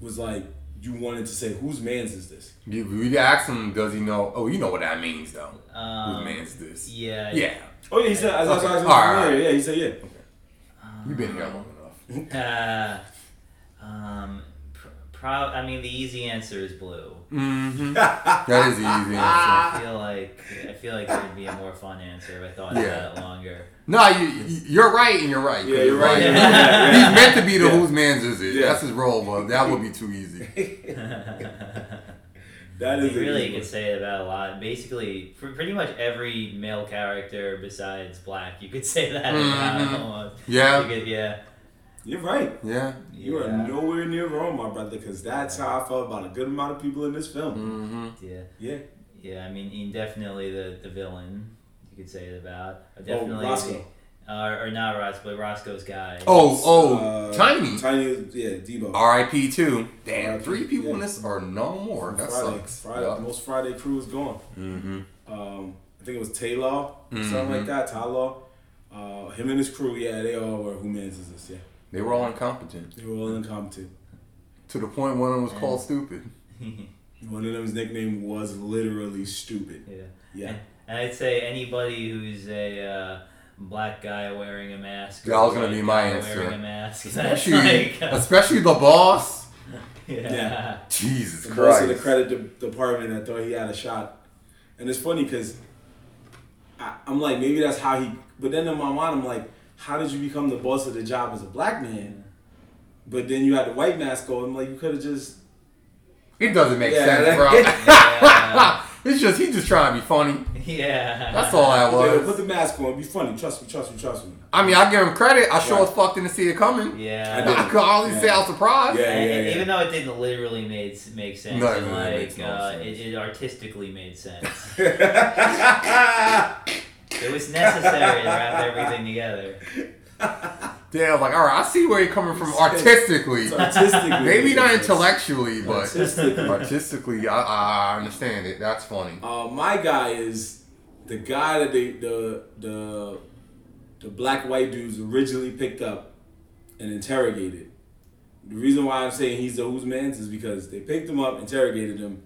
was like you wanted to say, "Whose man's is this"? You, we asked him, does he know? Oh, you know what that means though. Um, Whose man's this? Yeah. Yeah, Oh yeah, he said. I, Okay. I, I, I, All right. yeah, yeah, he said yeah. Okay. you've been here long enough. Uh, um, pr- pro- I mean, the easy answer is blue. Mm-hmm. that is the easy answer. I feel like I feel like there'd be a more fun answer if I thought Yeah. about it longer. No, you, you- you're right, and you're right. Yeah, you're right. Like, Yeah, yeah, yeah. He's meant to be the Yeah. whose man's is it? Yeah. That's his role, but that would be too easy. That I is mean, a really, you could say it about a lot. Basically, for pretty much every male character besides black, you could say that about Mhm. almost. Yeah, could, yeah. You're right. yeah. You are nowhere near wrong, my brother, because that's how I felt about a good amount of people in this film. Mm-hmm. Yeah. Yeah. Yeah, I mean, and definitely the, the villain, you could say it about. Or Oh, definitely Roscoe. the- uh, or not Roscoe, but Roscoe's guy. Oh, oh, Uh, Tiny. Tiny, yeah, Debo. R.I.P. too. Damn, R.I.P., three people in this are no more. That Friday, sucks. Friday, most Friday crew is gone. Mm-hmm. Um, I think it was Taylor, something Mhm. like that. Tyler, uh, him and his crew, yeah, they all were. Who mans is this? Yeah, They were all incompetent they were all incompetent. to the point one of them was called stupid. One of them's nickname was literally stupid. yeah. Yeah, And I'd say anybody who's a uh, black guy wearing a mask. or That was gonna be my guy answer. Wearing a mask. Especially, like, uh, especially the boss. yeah. Yeah. Jesus the boss of the credit de- department that thought he had a shot, and it's funny because I'm like maybe that's how he. But then in my mind, I'm like, how did you become the boss of the job as a black man? But then you had the white mask on. I'm like, you could have just. It doesn't make Yeah, sense, that- bro. Yeah. it's just he's just trying to be funny. yeah. That's all that Okay, was. put the mask on. Be funny. Trust me. Trust me. Trust me. I mean, I give him credit. I sure Right. as fuck didn't see it coming. Yeah. I. I could only say I was surprised. Yeah, And- yeah, yeah. Even though it didn't literally make make sense, No, and no, it like makes no uh, sense. it, it artistically made sense. yeah, it was necessary to wrap everything together. Damn, like, all right, I see where you're coming from artistically. artistically. Maybe not intellectually, but Artistically. artistically, I, I understand it. That's funny. Uh, my guy is the guy that they the the the black white dudes originally picked up and interrogated. The reason why I'm saying he's the who's man's is because they picked him up, interrogated him.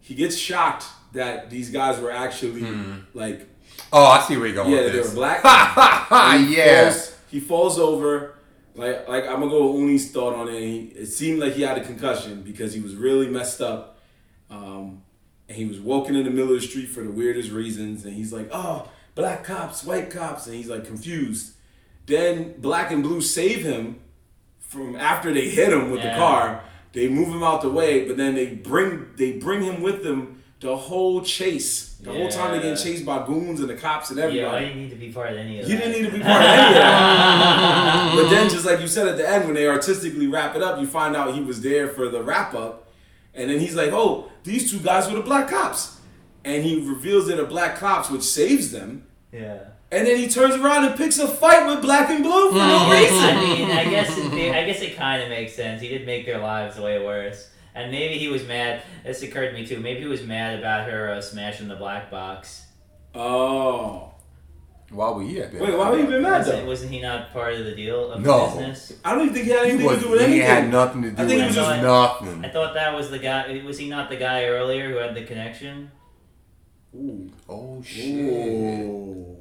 He gets shocked that these guys were actually like Oh, I see where you're going yeah with they this. were black. Ah, he yeah. falls, he falls over. Like like I'm gonna go with Uni's thought on it. He, it seemed like he had a concussion because he was really messed up. Um, and he was walking in the middle of the street for the weirdest reasons. And he's like, "Oh, black cops, white cops," and he's like confused. Then black and blue save him from after they hit him with the car. They move him out the way, but then they bring they bring him with them the whole chase. The whole time they're getting chased by goons and the cops and everybody. Yeah, I didn't need to be part of any of You that. didn't need to be part of any of that. but then, just like you said at the end, when they artistically wrap it up, you find out he was there for the wrap up. And then he's like, oh, these two guys were the black cops. And he reveals they're the black cops, which saves them. Yeah. And then he turns around and picks a fight with black and blue for no reason. I mean, I guess it, I guess it kind of makes sense. He did make their lives way worse, and maybe he was mad. This occurred to me too. Maybe he was mad about her uh, smashing the black box. Oh. Why would he have been? Wait, why would he been mad Wasn't, though? wasn't he not part of the deal of No. the business? I don't even think he had He, anything was, to do with he anything. He had nothing to do I think with he was just- nothing. I thought that was the guy. Was he not the guy earlier who had the connection? Ooh. Oh shit. Ooh.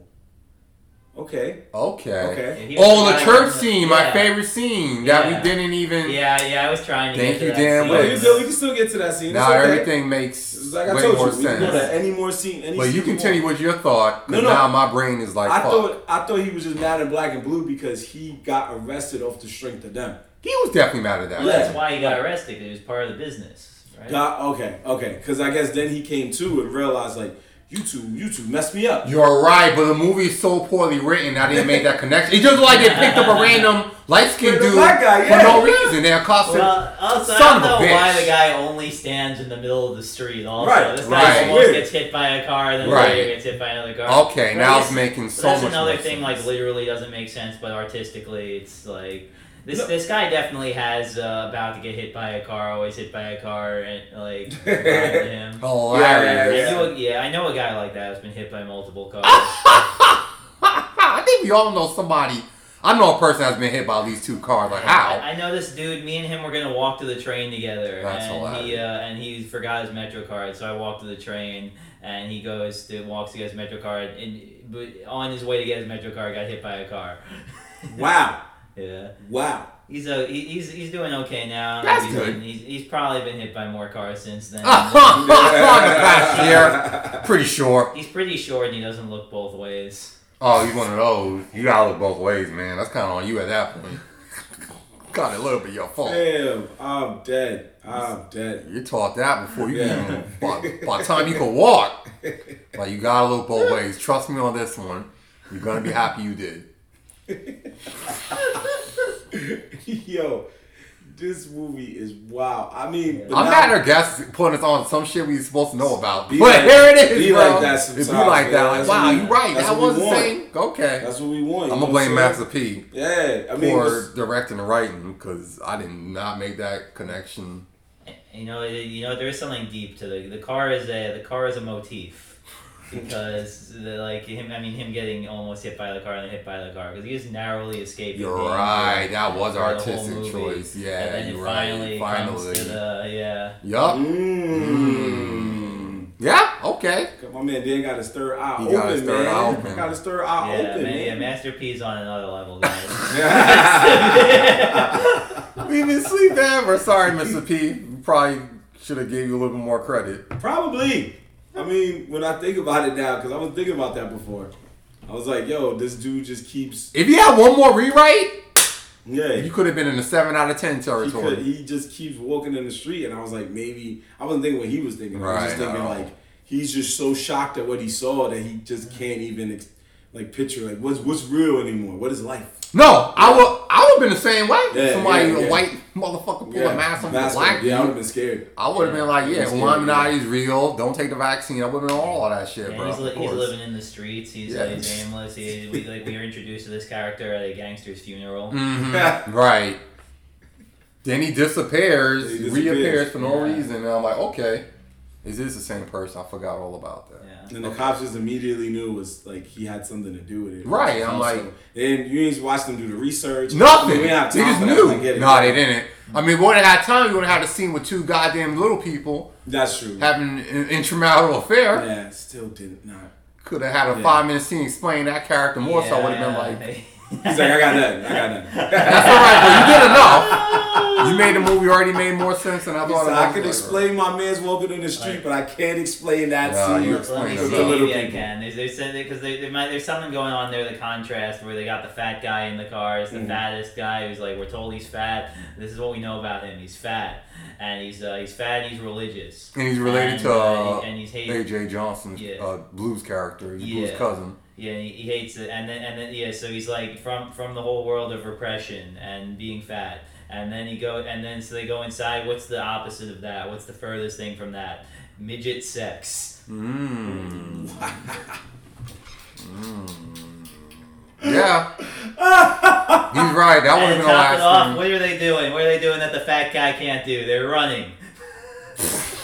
Okay. Okay. Okay. Yeah, he was Oh, the church from scene, my yeah. favorite scene that Yeah. we didn't even. Yeah, yeah. I was trying to Thank get to you, that Dan scene. Well, we, Wicks. can, we can still get to that scene. Now okay. everything makes like I way told more you, we can go sense. to any more scene. Any But you scene want. continue with your thought, No, no. now my brain is like, I fuck. thought I thought he was just mad at black and blue because he got arrested off the strength of them. he was definitely mad at that. Well, that's why he got arrested. He was part of the business, right? Got okay, okay. Because I guess then he came to and realized like you two, you two messed me up. You're right, but the movie is so poorly written, I didn't make that connection. It's just like they picked up a random light skinned dude black guy, for no reason. They're accosted. Well, also, Son I of don't a know why the guy only stands in the middle of the street. Also, Right, this guy right. almost Weird. gets hit by a car, and then Right. later gets hit by another car. okay, But now it's making so so that's much another more thing. sense. Like literally doesn't make sense, but artistically, it's like this. No. This guy definitely has uh, about to get hit by a car. Always hit by a car, and like behind him. Hilarious. I know, a, yeah, I know a guy like that who's been hit by multiple cars. I think we all know somebody. I know a person that's been hit by these two cars. Like how? I, I know this dude. Me and him were gonna walk to the train together, That's and he hilarious. uh, and he forgot his metro card. So I walked to the train, and he goes to walks to get his metro card, and but on his way to get his metro card, got hit by a car. Wow, yeah, wow. he's a he, he's he's doing okay now. That's he's good. Been, he's, he's probably been hit by more cars since then. Uh-huh. Last year, pretty sure. he's pretty short, and he doesn't look both ways. Oh, he's one of those. You gotta look both ways, man. That's kind of on you at that point. Kind of a little bit your fault. Damn, I'm dead. I'm dead. You taught that before you Yeah. even by, by the time you could walk. Like you gotta look both ways. Trust me on this one. You're gonna be happy you did. Yo, this movie is wow. I mean, I'm now- mad at our guests putting us on some shit we supposed to know about. Be but like- here it is, be bro. like that it sometimes, be like that. man. Like, wow, what we- you right. That was the want. same. Okay. That's what we want. I'm gonna blame Master P? Yeah, I mean, for directing and writing because I did not make that connection. You know, you know, there is something deep to the the car is a the car is a motif because the, like him. I mean, him getting almost hit by the car and then hit by the car because he just narrowly escaped. You're danger right. That was for the artistic choice. Yeah, and then you're it right. finally, Finally. comes to the yeah. Yup. Mm. Yeah. Okay. My man Dan got his third eye He open, got his third man. eye open. Got his third eye Yeah, open, man, yeah, man. Master P's on another level, guys. We didn't sleep ever. Sorry, Mr. P. We probably should have gave you a little bit more credit. Probably. I mean, when I think about it now, because I was thinking about that before. I was like, yo, this dude just keeps. If you had one more rewrite, Yeah. you could have been in the seven out of ten He, territory. could, he just keeps walking in the street, and I was like, maybe I wasn't thinking what he was thinking. I was just thinking no. like he's just so shocked at what he saw that he just can't even like picture like what's what's real anymore. What is life? No, I would I have been the same way. Yeah, Somebody, yeah, a yeah. white motherfucker, pull a mask on the mask black. Yeah, I would have been scared. I would have been like, yeah, It's scary, Illuminati is real. Don't take the vaccine. I would have been all of that shit, Yeah, bro. he's, li- he's living in the streets. He's, Yeah. uh, he's aimless. He, we like we were introduced to this character at a gangster's funeral. Mhm. right. Then he disappears, He disappears. reappears for no Yeah. reason, and I'm like, okay, is this the same person? I forgot all about that. Yeah. And the cops just immediately knew it was like he had something to do with it. Right, I'm So, like- then you didn't watch them do the research. Nothing. We didn't have they just knew. I get it. No, they didn't. I mean, we would have had time. We would have had a scene with two goddamn little people That's true. having an intramural affair. Yeah, still did not. Could have had a Yeah. five minute scene explaining that character more, so I would have been like, He's like, I got nothing. I got nothing. That's all right, but you did enough. You made the movie already made more sense than I thought. said, it I was. can explain my man's walking in the street, but I can't explain that Yeah, scene. you Let explain me it. see, The maybe I can. There's, they said because they, they might, there's something going on there. The contrast where they got the fat guy in the car is the Mhm. fattest guy who's like we're told he's fat. This is what we know about him. He's fat, and he's uh, he's fat. and He's religious. And he's related and, to uh, uh, and he's hated. AJ Johnson's Yeah. uh, blues character. He's blues cousin. Yeah, he, he hates it, and then and then yeah, so he's like from from the whole world of repression and being fat, and then he go and then so they go inside. What's the opposite of that? What's the furthest thing from that? Midget sex. Mm. Mm. Yeah. He's right. That would have been the it off, last thing. what are they doing? What are they doing that the fat guy can't do? They're running.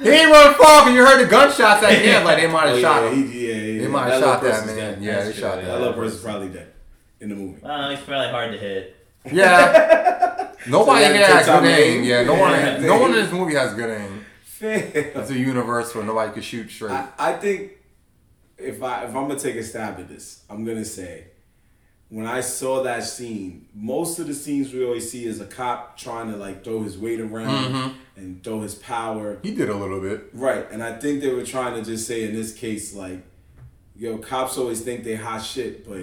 He ain't running far because you heard the gunshots at the end. Like they might have Oh, shot yeah, him. He, yeah, yeah, They might have shot little that man. dead. Yeah, That's they shot yeah. That that. little person's probably dead in the movie. Well, he's probably hard to hit. Yeah. Nobody So you here has good aim. aim. Yeah, no Yeah, one. No one in this movie has good aim. Fam. It's a universe where nobody can shoot straight. I, I think if I if I'm gonna take a stab at this, I'm gonna say when I saw that scene, most of the scenes we always see is a cop trying to like throw his weight around Mhm. and throw his power. He did a little bit. Right, and I think they were trying to just say in this case, like, yo, cops always think they hot shit, but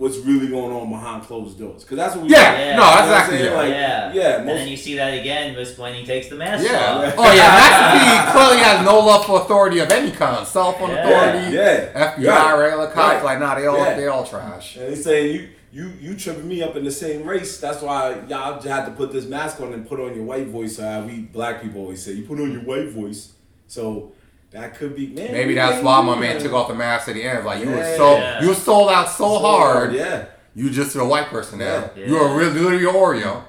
what's really going on behind closed doors? Because that's what we. Yeah, Yeah. no, You know that's what I'm exactly saying? it. Like, yeah. yeah, And most- then you see that again just when he takes the mask Yeah. off. Oh yeah, Master P clearly has no love for authority of any kind. Cell phone Yeah. authority, Yeah. FBI, Right. regular cops. Right. Like, nah, they all Yeah. they all trash. And they saying you you you tripping me up in the same race. That's why y'all just had to put this mask on and put on your white voice. Uh, we black people always say you put on your white voice. So that could be man. Maybe that's ain't why my doing man that. took off the mask at the end. Like you were so Yeah. you were sold out so, hard. Yeah, You just a white person now. Yeah. You're a really literally Oreo.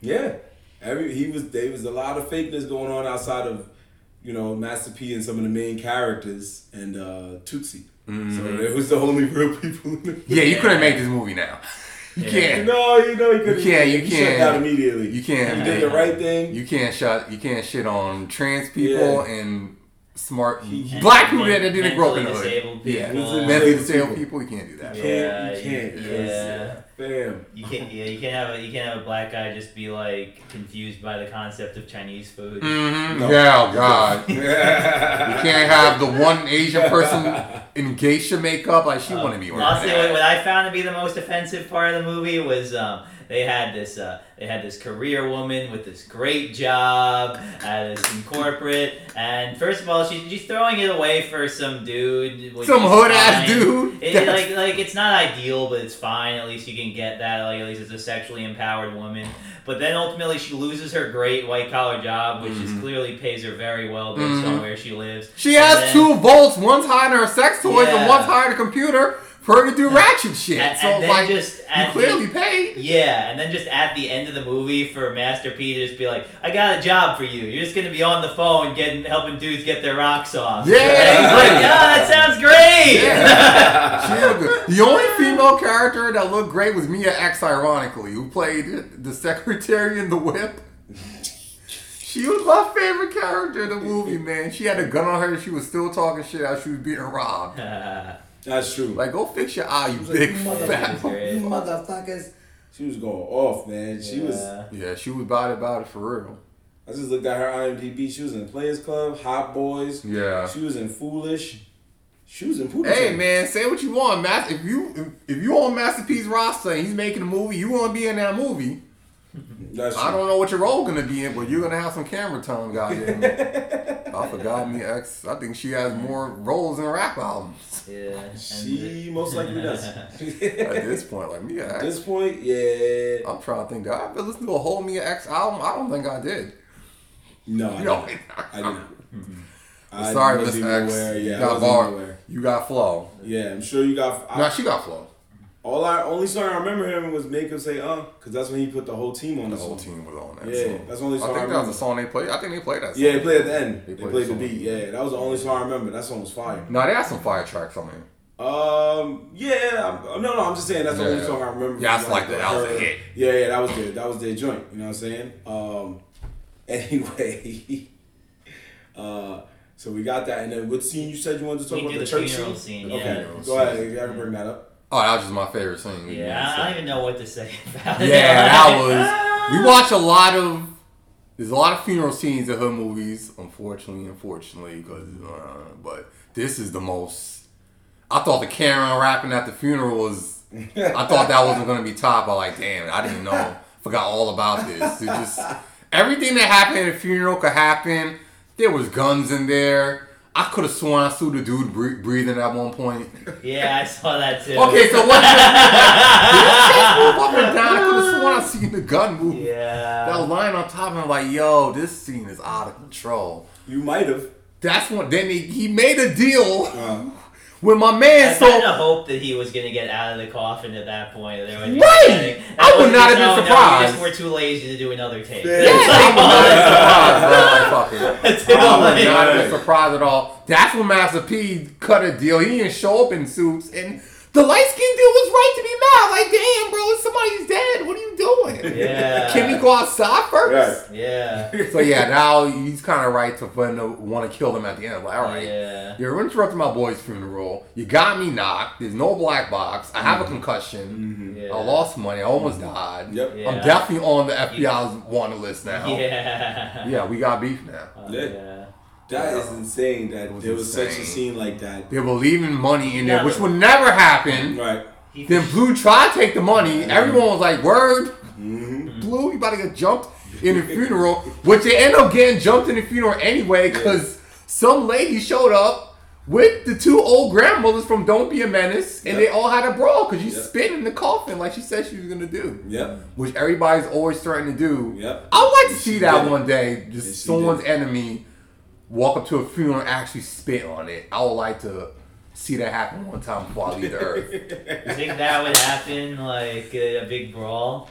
yeah. Every he was there was a lot of fakeness going on outside of you know Master P and some of the main characters and uh, Tootsie. So it was the only real people. In the Mm-hmm. Yeah, you couldn't make this movie now. You Yeah. can't. No, you know he couldn't. You can't, you he can't. Shut down immediately. You can't He make- did the right thing. You can't shut. You can't shit on trans people and smart He- black people that didn't grow up in the hood. disabled Yeah, people. mentally Disabled disabled people. people. You can't do that. You Yeah, can't. You can't. you- yeah. Bam. You can't. Yeah, you can't have a you can't have a black guy just be like confused by the concept of Chinese food. Mm-hmm. No. Yeah, oh God. You can't have the one Asian person in geisha makeup like she Um, wouldn't be wearing Honestly, what, what I found to be the most offensive part of the movie was um, they had this uh, they had this career woman with this great job at this in corporate, and first of all, she, she's throwing it away for some dude. which Some hood ass dude. It, That's- like like it's not ideal, but it's fine. At least you can get that. Like at least it's a sexually empowered woman. But then ultimately she loses her great white collar job, which is Mhm. clearly pays her very well based on Mhm. where she lives. She And has then- two volts. One's hiding her sex toys and Yeah. one's hiding a computer for her to do ratchet shit. And, so and then like, just you at the- clearly paid. Yeah, and then just at the end of the movie for Master P to just be like, "I got a job for you. You're just gonna be on the phone getting helping dudes get their rocks off." Yeah. and he's like, "Yeah, that sounds great." Yeah. She looked good. The only female character that looked great was Mia X, ironically, who played the secretary in The Whip. She was my favorite character in the movie, man. She had a gun on her. She was still talking shit as she was being robbed. That's true. Like, go fix your eye, you She like, big "You fat. motherfuckers." You motherfuckers. She was going off, man. She was. Yeah. Yeah, she was about it, about it for real. I just looked at her IMDb. She was in Players Club, Hot Boyz. Yeah. She was in Foolish. She was in Foolish. Hey man, say what you want, Master. If you if, if you on Masterpiece P's roster and he's making a movie, you want to be in that movie. That's true. I don't know what your role gonna be in, but you're gonna have some camera time, goddamn. I forgot Mia X. I think she has more roles in rap albums. Yeah. She most likely does. At this point, like Mia At this point, yeah. I'm trying to think. Did I ever listen to a whole Mia X album? I don't think I did. No, I No. didn't. I didn't. I Sorry, wasn't Mia X. aware. you Yeah, I got wasn't bar. aware. You got flow. Yeah, I'm sure you got. I, No, she got flow. All I only song I remember him was "Make Him Say Uh," because that's when he put the whole team on The the, whole song. team was on that Yeah, song. that's the only I song I think that was the song they played. I think they played that song. Yeah, they played at the end. They They played played, the the beat. Yeah, that was the only song I remember. That song was fire. No, they had some fire tracks on there. Um, yeah, I'm, no, no, I'm just saying that's the only song I remember. Yeah, from, that's like the- that was a hit. Yeah, yeah, that was good. That was their joint. You know what I'm saying? Um, anyway, uh, so we got that, and then what scene you said you wanted to talk We about do the the church funeral scene? scene, Okay, yeah. go ahead. I can bring that up. Oh, that was just my favorite scene. Yeah, I, don't even know what to say about it. Yeah, that was. We watch a lot of. There's a lot of funeral scenes in her movies, unfortunately, unfortunately, because. Uh, but this is the most. I thought the Karen rapping at the funeral was. I thought that wasn't gonna be top. I like, damn, I didn't know. Forgot all about this. It just everything that happened at a funeral could happen. There was guns in there. I could have sworn I saw the dude breathing at one point. Yeah, I saw that too. Okay, so what? move up and down. I could have sworn I seen the gun move. Yeah. That line on top, and I'm like, yo, this scene is out of control. You might have. That's when then he, he made a deal Uh, with my I man. kind So of hoped that he was gonna get out of the coffin at that point. There was Right! I would not have been no, surprised. No, we just were too lazy to do another take. Yeah. yeah, I would not have been surprised, bro. Like, fuck it. It's I would not have been surprised at all. That's when Master P cut a deal. He didn't show up in suits, and the light skinned dude was right to be mad. Like, damn, bro, somebody's dead. What are you doing? Yeah. Can we go outside first? right. Yeah. So yeah, now he's kind of right to want to kill them at the end. Like, all right, Yeah. you're interrupting my boy's funeral. You got me knocked. There's no black box. I have a mm-hmm. concussion. Mm-hmm. Yeah. I lost money. I almost died. Yep. Yeah. I'm definitely on the FBI's wanted list now. Yeah. Yeah, we got beef now. Oh, Yeah. Yeah. That is insane. That was there was such a scene like that. They were leaving money in there, Yeah, which would never happen. Right. Then Blue tried to take the money. Everyone was like, "Word, Mm-hmm. Blue, you about to get jumped in the funeral," which they end up getting jumped in the funeral anyway because some lady showed up with the two old grandmothers from Don't Be a Menace, and Yep. they all had a brawl because she Yep. spit in the coffin like she said she was gonna do, Yep. which everybody's always starting to do. Yep. I would like to She see that one day. Just someone's did. enemy walk up to a funeral and actually spit on it. I would like to see that happen one time before I leave the earth. You think that would happen, like a, a big brawl?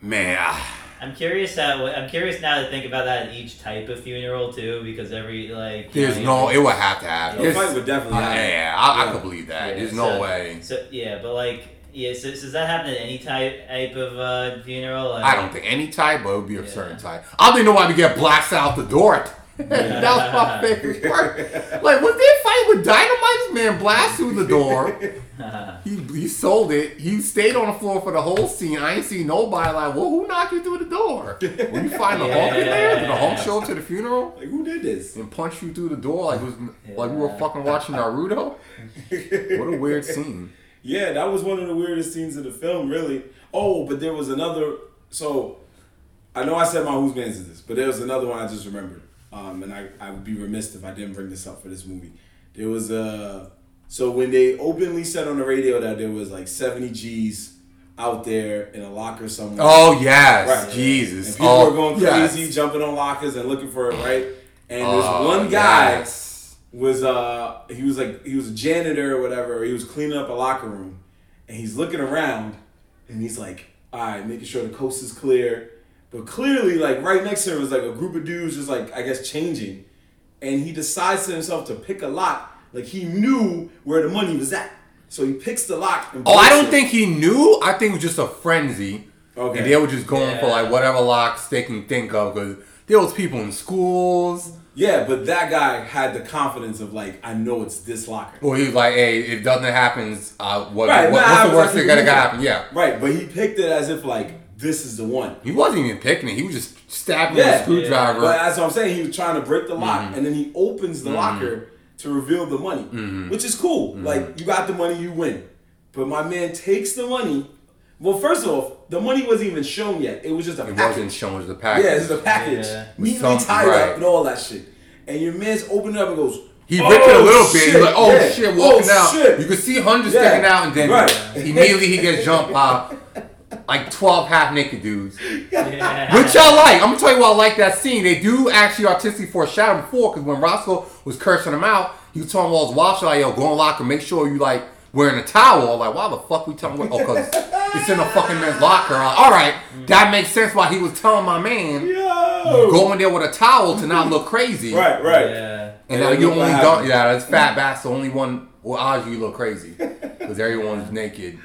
Man, I- I'm curious how. I'm curious now to think about that at each type of funeral too, because every like. there's know, no. It would have to happen. The fight would definitely uh, happen. yeah, I, I could believe that. Yeah, There's so- no way. So yeah, but like yeah, so, so does that happen at any type type of uh, funeral? Like, I don't think any type, but it would be a Yeah. certain type. I don't even know why we get blasted out the door. That was my favorite part. Like, was they fight with dynamite? This man blast through the door. He, he sold it. He stayed on the floor for the whole scene. I ain't seen nobody like, well, who knocked you through the door? When you find the Hulk in there? Did the Hulk show up to the funeral Like who did this? and punch you through the door like it was like we were fucking watching Naruto? What a weird scene. Yeah, that was one of the weirdest scenes of the film, really. Oh, but there was another. So, I know I said my whose man's is this, but there was another one I just remembered. Um, and I, I would be remiss if I didn't bring this up for this movie. There was a. So when they openly said on the radio that there was like 70 G's out there in a locker somewhere. Oh yes, Right. Jesus. And people oh, were going yes. crazy, jumping on lockers and looking for it, right? And this one guy yes. was uh he was like he was a janitor or whatever. Or he was cleaning up a locker room, and he's looking around, and he's like, all right, making sure the coast is clear. But clearly, like right next to him was like a group of dudes just like I guess changing, and he decides to himself to pick a lock. Like he knew where the money was at, so he picks the lock. And Oh, I don't it. think he knew. I think it was just a frenzy. Okay. And they were just going for like whatever locks they can think of because there was people in schools. Yeah, but that guy had the confidence of like, I know it's this locker. Or he was like, hey, if nothing happens, uh, what, Right, what- nah, what's the worst like, thing gonna happen? Yeah. Right, but he picked it as if like this is the one. He wasn't even picking it. He was just stabbing Yeah. with a screwdriver. But that's what I'm saying. He was trying to break the lock, Mm-hmm. and then he opens the locker to reveal the money, which is cool. Mm-hmm. Like you got the money, you win. But my man takes the money. Well, first off, the money wasn't even shown yet. It was just a it package. wasn't shown as a package. Yeah, it's just a package, Yeah. neatly tied right. up and all that shit. and your man's opening up and goes. He "Oh, ripped it a little bit. He's like, oh yeah. shit, walking oh, out. shit." You can see hundreds Yeah. sticking out, and then Right. immediately he gets jumped by like 12 half naked dudes. Yeah. Which I like. I'm gonna tell you why I like that scene. They do actually artistically foreshadow before, because when Roscoe was cursing him out, he was telling all his watchers, like, yo, go in locker, make sure you like wearing a towel. Like, why the fuck we telling him? Oh, because it's in the fucking men's locker. I'm like, all right, mm. that makes sense why he was telling my man Yo. go in there with a towel to not look crazy. Right, right. Yeah. And now you only don't. Yeah, that's fat bass. The only one. Well, Oz, you look crazy because everyone's naked.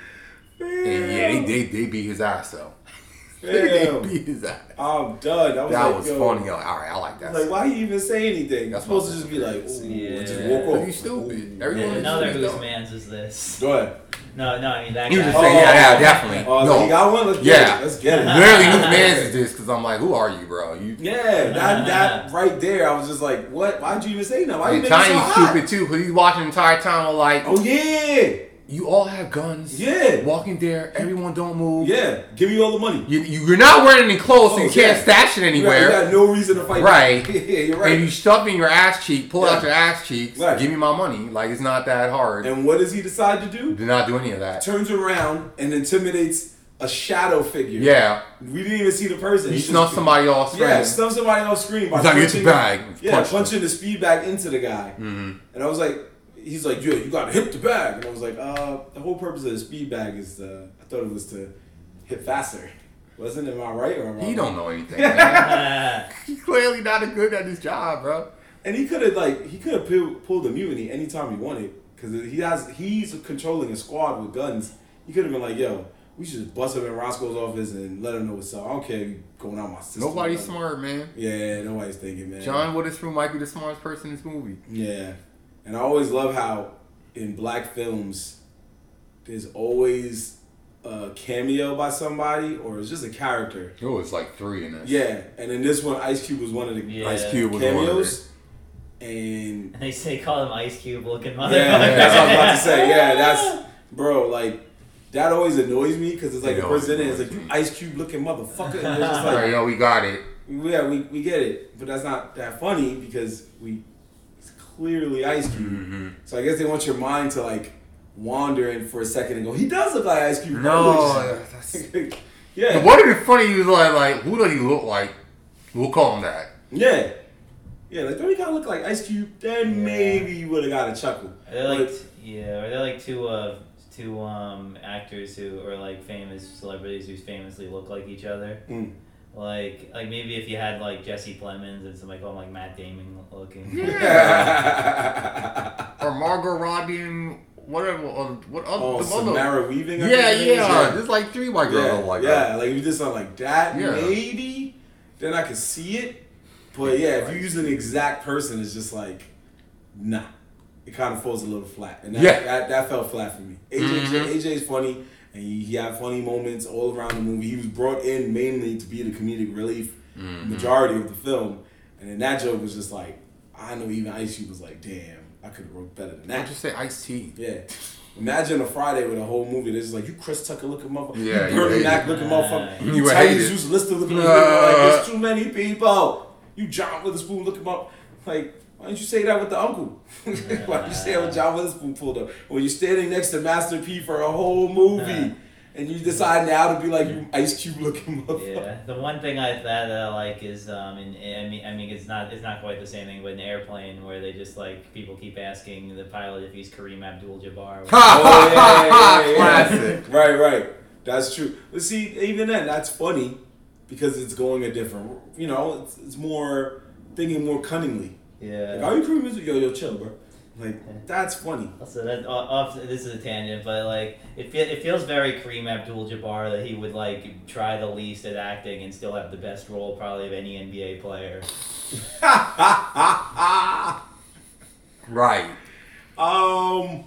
And yeah, they, they they beat his ass though. they Damn. beat his ass. I'm done. I was That like, was yo, funny. Like, all right, I like that. Like, why you even say anything? You're That's supposed to just be like, ooh, Yeah. just walk off. he's stupid. Everyone Yeah, is another stupid, whose though. man's is this? Go ahead. No, no, I mean that He was guy. just saying, yeah, yeah, definitely. Oh, no, you got one? Let's get Yeah. it. Let's get it. literally, whose man's is this? Because I'm like, who are you, bro? You. Yeah, that that right there, I was just like, what? Why'd you even say that? Why you And make it so Tiny's hot? stupid too, because he's watching the entire time. I'm like, Oh yeah, you all have guns. yeah, Walking there, everyone don't move. yeah. Give me all the money. You, you're not wearing any clothes, so Oh, you can't stash it You got, anywhere. you got no reason to fight. Right. yeah, you're right. And you stuff in your ass cheek, pull out your ass cheeks, Right. give me my money. Like it's not that hard. and what does he decide to do? Do not do any of that. Turns around and intimidates a shadow figure. Yeah. We didn't even see the person. He snuffed somebody off screen. Yeah, stuff somebody off screen by He's like, "Get punching- your bag." Yeah, him. punching the speed bag into the guy. Mhm. And I was like, he's like, yeah, you gotta hit the bag. And I was like, uh, the whole purpose of the speed bag is, uh, I thought it was to hit faster. Wasn't it? Am I right or am I He wrong? don't know anything. He's clearly not a good at his job, bro. And he could have like he could have pulled, pulled a mutiny anytime he wanted because he has he's controlling a squad with guns. He could have been like, yo, we should just bust him in Roscoe's office and let him know what's up. I don't care you going out my system. Nobody's Like, smart, man. Yeah, nobody's thinking, man. John Witherspoon might be the smartest person in this movie. Yeah, and I always love how in black films there's always a cameo by somebody or it's just a character. Oh, it's like three in this. Yeah, and in this one, Ice Cube was one of the Yeah. Ice Cube was one of cameos, and And they say call him Ice Cube looking motherfucker. yeah, that's what I was about to say. Yeah, that's bro, like. That always annoys me because it's like It the always person in it is like you. Ice Cube looking motherfucker, and they're just All right, like, yo, we got it. yeah, we, we get it, but that's not that funny because we it's clearly Ice Cube. Mm-hmm. So I guess they want your mind to like wander in for a second and go, he does look like Ice Cube. No, that's. yeah, What if it's funny? He was like, like, who does he look like? We'll call him that. yeah, yeah. Like don't he kind of look like Ice Cube? Then Yeah. maybe you would have got a chuckle. They're like, But- yeah, or they're like two, uh, two um actors who are like famous celebrities who famously look like each other. Mm. Like, like maybe if you had like Jesse Plemons and somebody called like Matt Damon looking. Yeah. Or Margot Robbie and whatever. uh, What other? oh, the other- Samara Weaving. I Yeah, think it is, yeah. There's like three white girls yeah, like yeah. that. Like if you did something like that, Yeah. maybe then I could see it. But yeah, if you use an exact person, it's just like, nah. It kind of falls a little flat, and that, Yeah. that, that fell flat for me. AJ, Mhm. AJ is funny, and he, he had funny moments all around the movie. He was brought in mainly to be the comedic relief Mhm. majority of the film, and then that joke was just like, I know even Ice Cube was like, damn, I could have wrote better than Why'd that. you say Ice T? Yeah. Imagine a Friday with a whole movie that's just like you Chris Tucker looking motherfucker, Yeah, you Bernie Mac looking motherfucker, you you Tyrese. Juice Lister looking motherfucker, like there's too many people. You John Witherspoon looking up, like why didn't you say that with the uncle? why didn't you say that when John Witherspoon pulled up? When you're standing next to Master P for a whole movie, and you decide now to be like you Ice Cube looking motherfucker. Yeah, the one thing I that I like is um, in, I mean, I mean, it's not it's not quite the same thing, but an Airplane, where they just like people keep asking the pilot if he's Kareem Abdul-Jabbar. Oh, yeah, yeah, yeah, yeah. Classic. Right, right. That's true. But see, even then, that's funny because it's going a different. You know, it's, it's more thinking more cunningly. Like, yeah. are you Kareem Abdul- Yo, yo, chill, bro. Like that's funny. Also, that off, off this is a tangent, but like it, fe- it feels very Kareem Abdul-Jabbar that he would like try the least at acting and still have the best role probably of any NBA player. Right. um,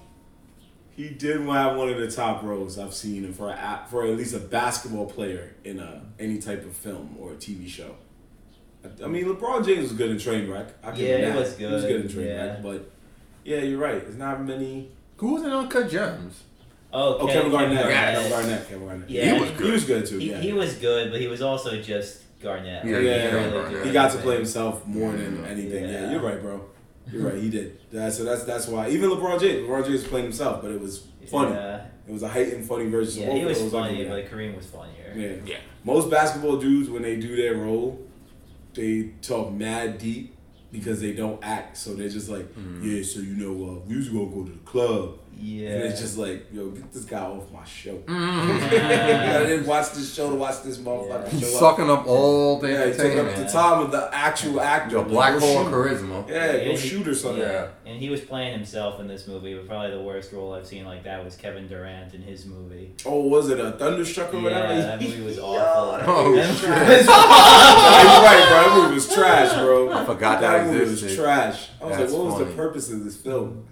he did have one of the top roles I've seen for a, for at least a basketball player in a any type of film or a TV show. I- I mean, LeBron James was good in Trainwreck. I give Yeah, him he that. was He was good, good in Trainwreck, yeah. but yeah, you're right. There's not many. Who was in Uncut Gems? Oh, Oh, Kevin Garnett. Garnett. Kevin Garnett. Kevin Garnett. Yeah. He was good. He was good too. He, yeah. he was good, but he was also just Garnett. Yeah, Like, yeah, Kevin really Garnett. he got to play himself more than anything. Yeah. Yeah. you're right, bro. You're right. He did. That, so that's that's why even LeBron James, LeBron James playing himself, but it was funny. Yeah, It was a heightened funny version. yeah Both he of was funny, can but. Kareem was funnier. yeah. Yeah. Most basketball dudes when they do their role, they talk mad deep because they don't act. So they're just like, yeah. So you know, uh, we was gonna go to the club, Yeah. and it's just like, yo, get this guy off my show. Mm-hmm. I didn't watch this show to watch this motherfucker Yeah. show. Sucking up all the Yeah, he took up entertainment. the time of the actual actor. The black hole shoot. charisma. Yeah, go he- shoot or something. Yeah. And he was playing himself in this movie, but probably the worst role I've seen like that was Kevin Durant in his movie. Oh, was it a thunderstruck or Yeah, whatever? that movie was awful. that Oh, movie was shit. trash. Yeah, you're right, bro. That movie was trash, bro. I forgot that movie was trash. I was That's like, what was funny. the purpose of this film?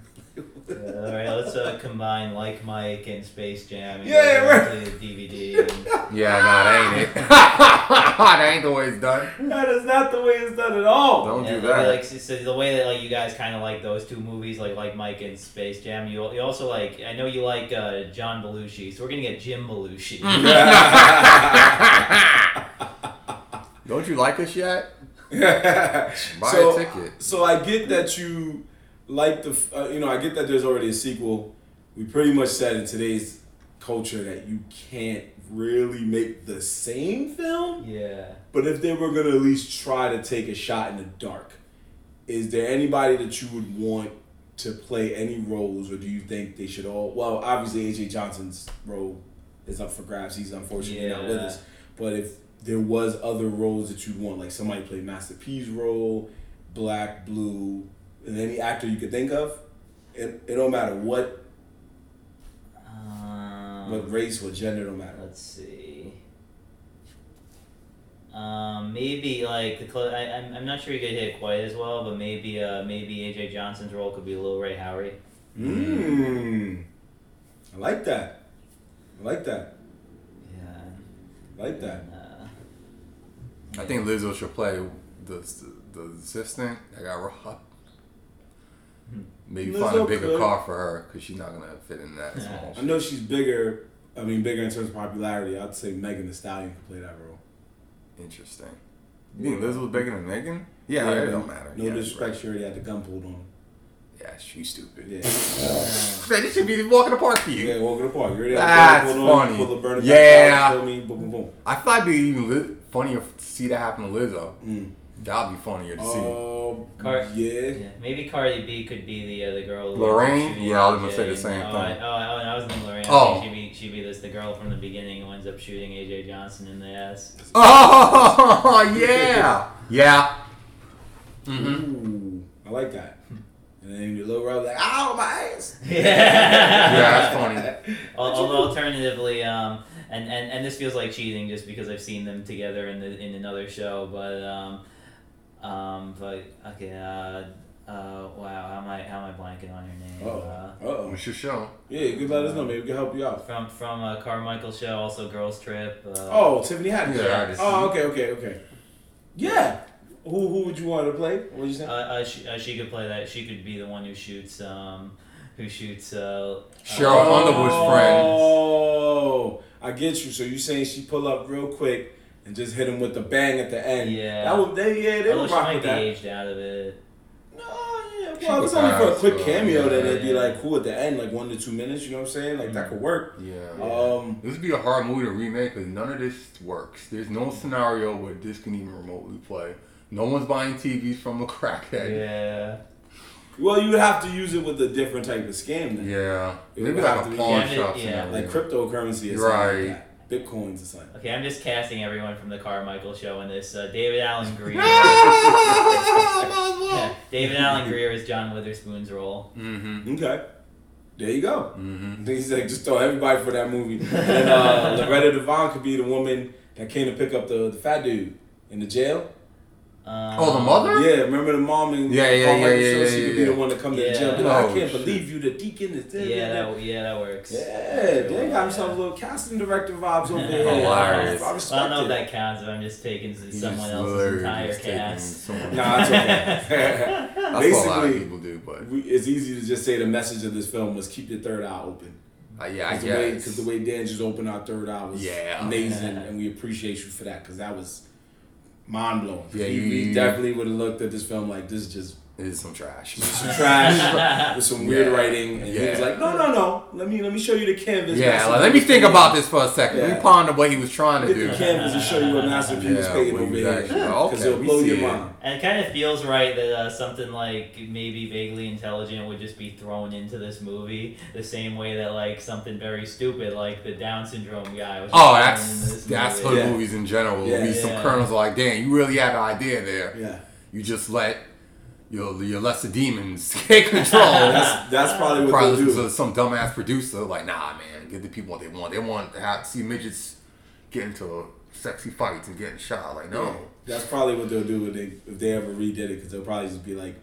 Uh, all right, let's uh, combine Like Mike and Space Jam and Yeah, go right. directly to DVD. And, Yeah, nah, that ain't it. that ain't the way it's done. That is not the way it's done at all. Don't and do the way, that. Like, so, so the way that like you guys kind of like those two movies, like like Mike and Space Jam. You, you also like I know you like uh, John Belushi, so we're gonna get Jim Belushi. Don't you like us yet? Buy so, a ticket. so I get that you like the, uh, you know, I get that there's already a sequel. We pretty much said in today's culture that you can't really make the same film. yeah. But if they were gonna at least try to take a shot in the dark, is there anybody that you would want to play any roles, or do you think they should all? Well, obviously AJ Johnson's role is up for grabs. He's unfortunately not with Yeah. us. But if there was other roles that you'd want, like somebody play Master P's role, Black, Blue, and any actor you could think of, it, it don't matter what Um, what race, what gender, don't matter. Let's see. Um, maybe like the cl- I, I'm, I'm not sure he could hit quite as well, but maybe uh maybe AJ Johnson's role could be Lil Rel Howery. Mmm. I like that. I like that. Yeah. I like that. Uh, I think Lizzo should play the the assistant that got robbed. Maybe find a bigger could. car for her because she's not gonna fit in that Yeah. small. I know she's bigger. I mean, bigger in terms of popularity. I'd say Megan Thee Stallion could play that role. Interesting. You think Liz was bigger than Megan? Yeah, it don't matter. No yeah, disrespect, right. she already had the gun pulled on. Yeah, she's stupid. Yeah. Man, this should be walking apart for you. yeah, walking apart. You already had That's the gun pulled funny. on. Pull the burner back Yeah. out, me? Boom, boom, boom. I thought it'd be even li- funnier to see that happen to Lizzo. Mm. That'd be funnier to see. Um, Car- yeah. yeah. Maybe Cardi B could be the uh, the girl. Lorraine? shooting Yeah, I was gonna say the same oh, thing. I, oh, I, oh, I was thinking Lorraine. Oh. Think she'd be she'd be this the girl from the beginning who ends up shooting AJ Johnson in the ass. Oh yeah, yeah. Mm-hmm. Ooh, I like that. And then your little Rob like, ow, my ass. yeah. Yeah, that's funny. Although alternatively, um, and, and, and this feels like cheating just because I've seen them together in the in another show, but um, um, but okay, uh, uh, wow, how am I how am I blanking on your name? Oh, Uh, oh. What's your show? Yeah, you can let us know. Maybe we can help you out. from from uh, Carmichael show, also Girls Trip. Uh, Oh, Tiffany Haddish. Yeah, Oh, okay, okay, okay. Yeah. Who who would you want to play? What you say? Uh, uh, she, uh, she could play that. She could be the one who shoots. Um, who shoots? Uh, Sheryl uh, Underwood's friend. Oh, I get you. So you saying she pull up real quick and just hit him with the bang at the end? Yeah. That would they yeah they Although would she rock might with that. aged out of it. No, yeah. Well, if it's only for a quick so, cameo, then yeah. it'd be like cool at the end, like one to two minutes. You know what I'm saying? Like that could work. Yeah. Um, This would be a hard movie to remake because none of this works. There's no scenario where this can even remotely play. No one's buying TVs from a crackhead. Yeah. well, you would have to use it with a different type of scam then. Yeah. It Maybe like have a to pawn Yeah, shop yeah. scenario. Like cryptocurrency or Right. like that. Bitcoins or something. Okay, I'm just casting everyone from the Carmichael show in this. Uh, David Allen Greer. yeah, David Alan Grier is John Witherspoon's role. mm-hmm. Okay. There you go. Mm-hmm. He's like, just throw everybody for that movie. And uh, Loretta Devine could be the woman that came to pick up the, the fat dude in the jail. Um, Oh, the mother? Yeah, remember the mom and Yeah, yeah, Paul yeah, yeah, yeah, She could yeah, be the one to come to the Yeah. jail. I Oh, can't shit. believe you, the deacon is there. Yeah, that, yeah, that works. Yeah, they got himself a little casting director vibes over there. Hilarious. I Well, respect I don't know if it. that counts if I'm just taking He's someone just else's literally entire just cast. someone- Nah, it's okay. That's what a lot of Basically, people do, but we, it's easy to just say the message of this film was keep your third eye open. uh, yeah, I Because the, way, guess. 'cause the way Dan just opened our third eye was Yeah. amazing, Yeah. and we appreciate you for that because that was mind blowing. Yeah, he, you- he you- definitely would have looked at this film like this is just It is some trash. some trash with some weird Yeah. writing, and he was like, "No, no, no. Let me let me show you the canvas." Yeah, like, let me P. think about this for a second. Let me ponder what he was trying to Get do. the canvas and show you what Master P was Yeah, paid what over he was here actually- because it'll we blow see your it. mind. And it kind of feels right that uh, something like maybe vaguely intelligent would just be thrown into this movie the same way that like something very stupid like the Down syndrome guy was. Oh, that's into this that's movie. hood Yeah. movies in general. Yeah. Will be some Yeah. kernels like, damn, you really had an idea there. Yeah, You just let your your lesser demons take control. that's that's probably what Probably they'll do. some dumbass producer like, nah, man, give the people what they want. They want to have see midgets get into sexy fights and getting shot. Like, no. Yeah. That's probably what they'll do if they if they ever redid it because they'll probably just be like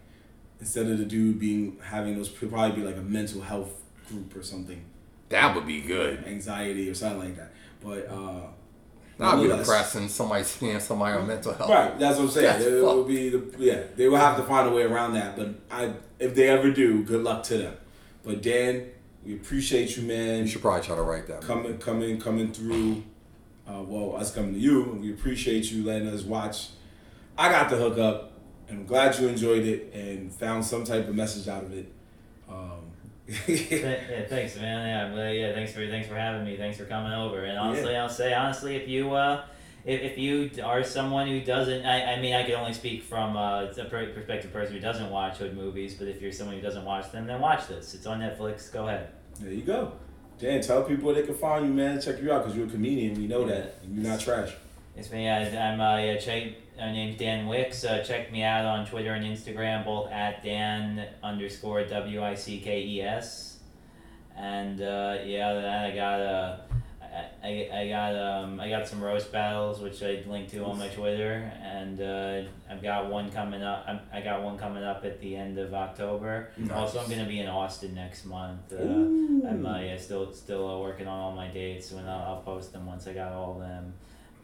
instead of the dude being having those it'll probably be like a mental health group or something, That would be good. anxiety or something like that. But uh, Would be depressing. Somebody seeing somebody on mental health. Right, that's what I'm saying. That's it, it will be the yeah. They will have to find a way around that. But I, if they ever do, good luck to them. But Dan, we appreciate you, man. You should probably try to write that. coming, coming, coming through. Uh, well, us coming to you, and we appreciate you letting us watch. I got the hook up, and I'm glad you enjoyed it and found some type of message out of it. Um, yeah, thanks, man. Yeah, yeah, thanks for thanks for having me. Thanks for coming over. And honestly, I'll say honestly, if you uh, if, if you are someone who doesn't, I, I mean, I can only speak from uh, a perspective person who doesn't watch hood movies. But if you're someone who doesn't watch them, then watch this. It's on Netflix. Go ahead. there you go. Dan, tell people where they can find you, man. Check you out because you're a comedian. We know that. You're not trash. It's me. I, I'm uh, yeah. Check. My name's Dan Wickes. Uh, check me out on Twitter and Instagram, both at Dan underscore W I C K E S. And uh, yeah, that, I got uh, I, I, I got um, I got some roast battles which I linked to on my Twitter, and uh, I've got one coming up. I'm, I got one coming up at the end of October. Also, I'm gonna be in Austin next month. Uh, I'm uh, yeah, still still uh, working on all my dates, and I'll, I'll post them once I got all of them.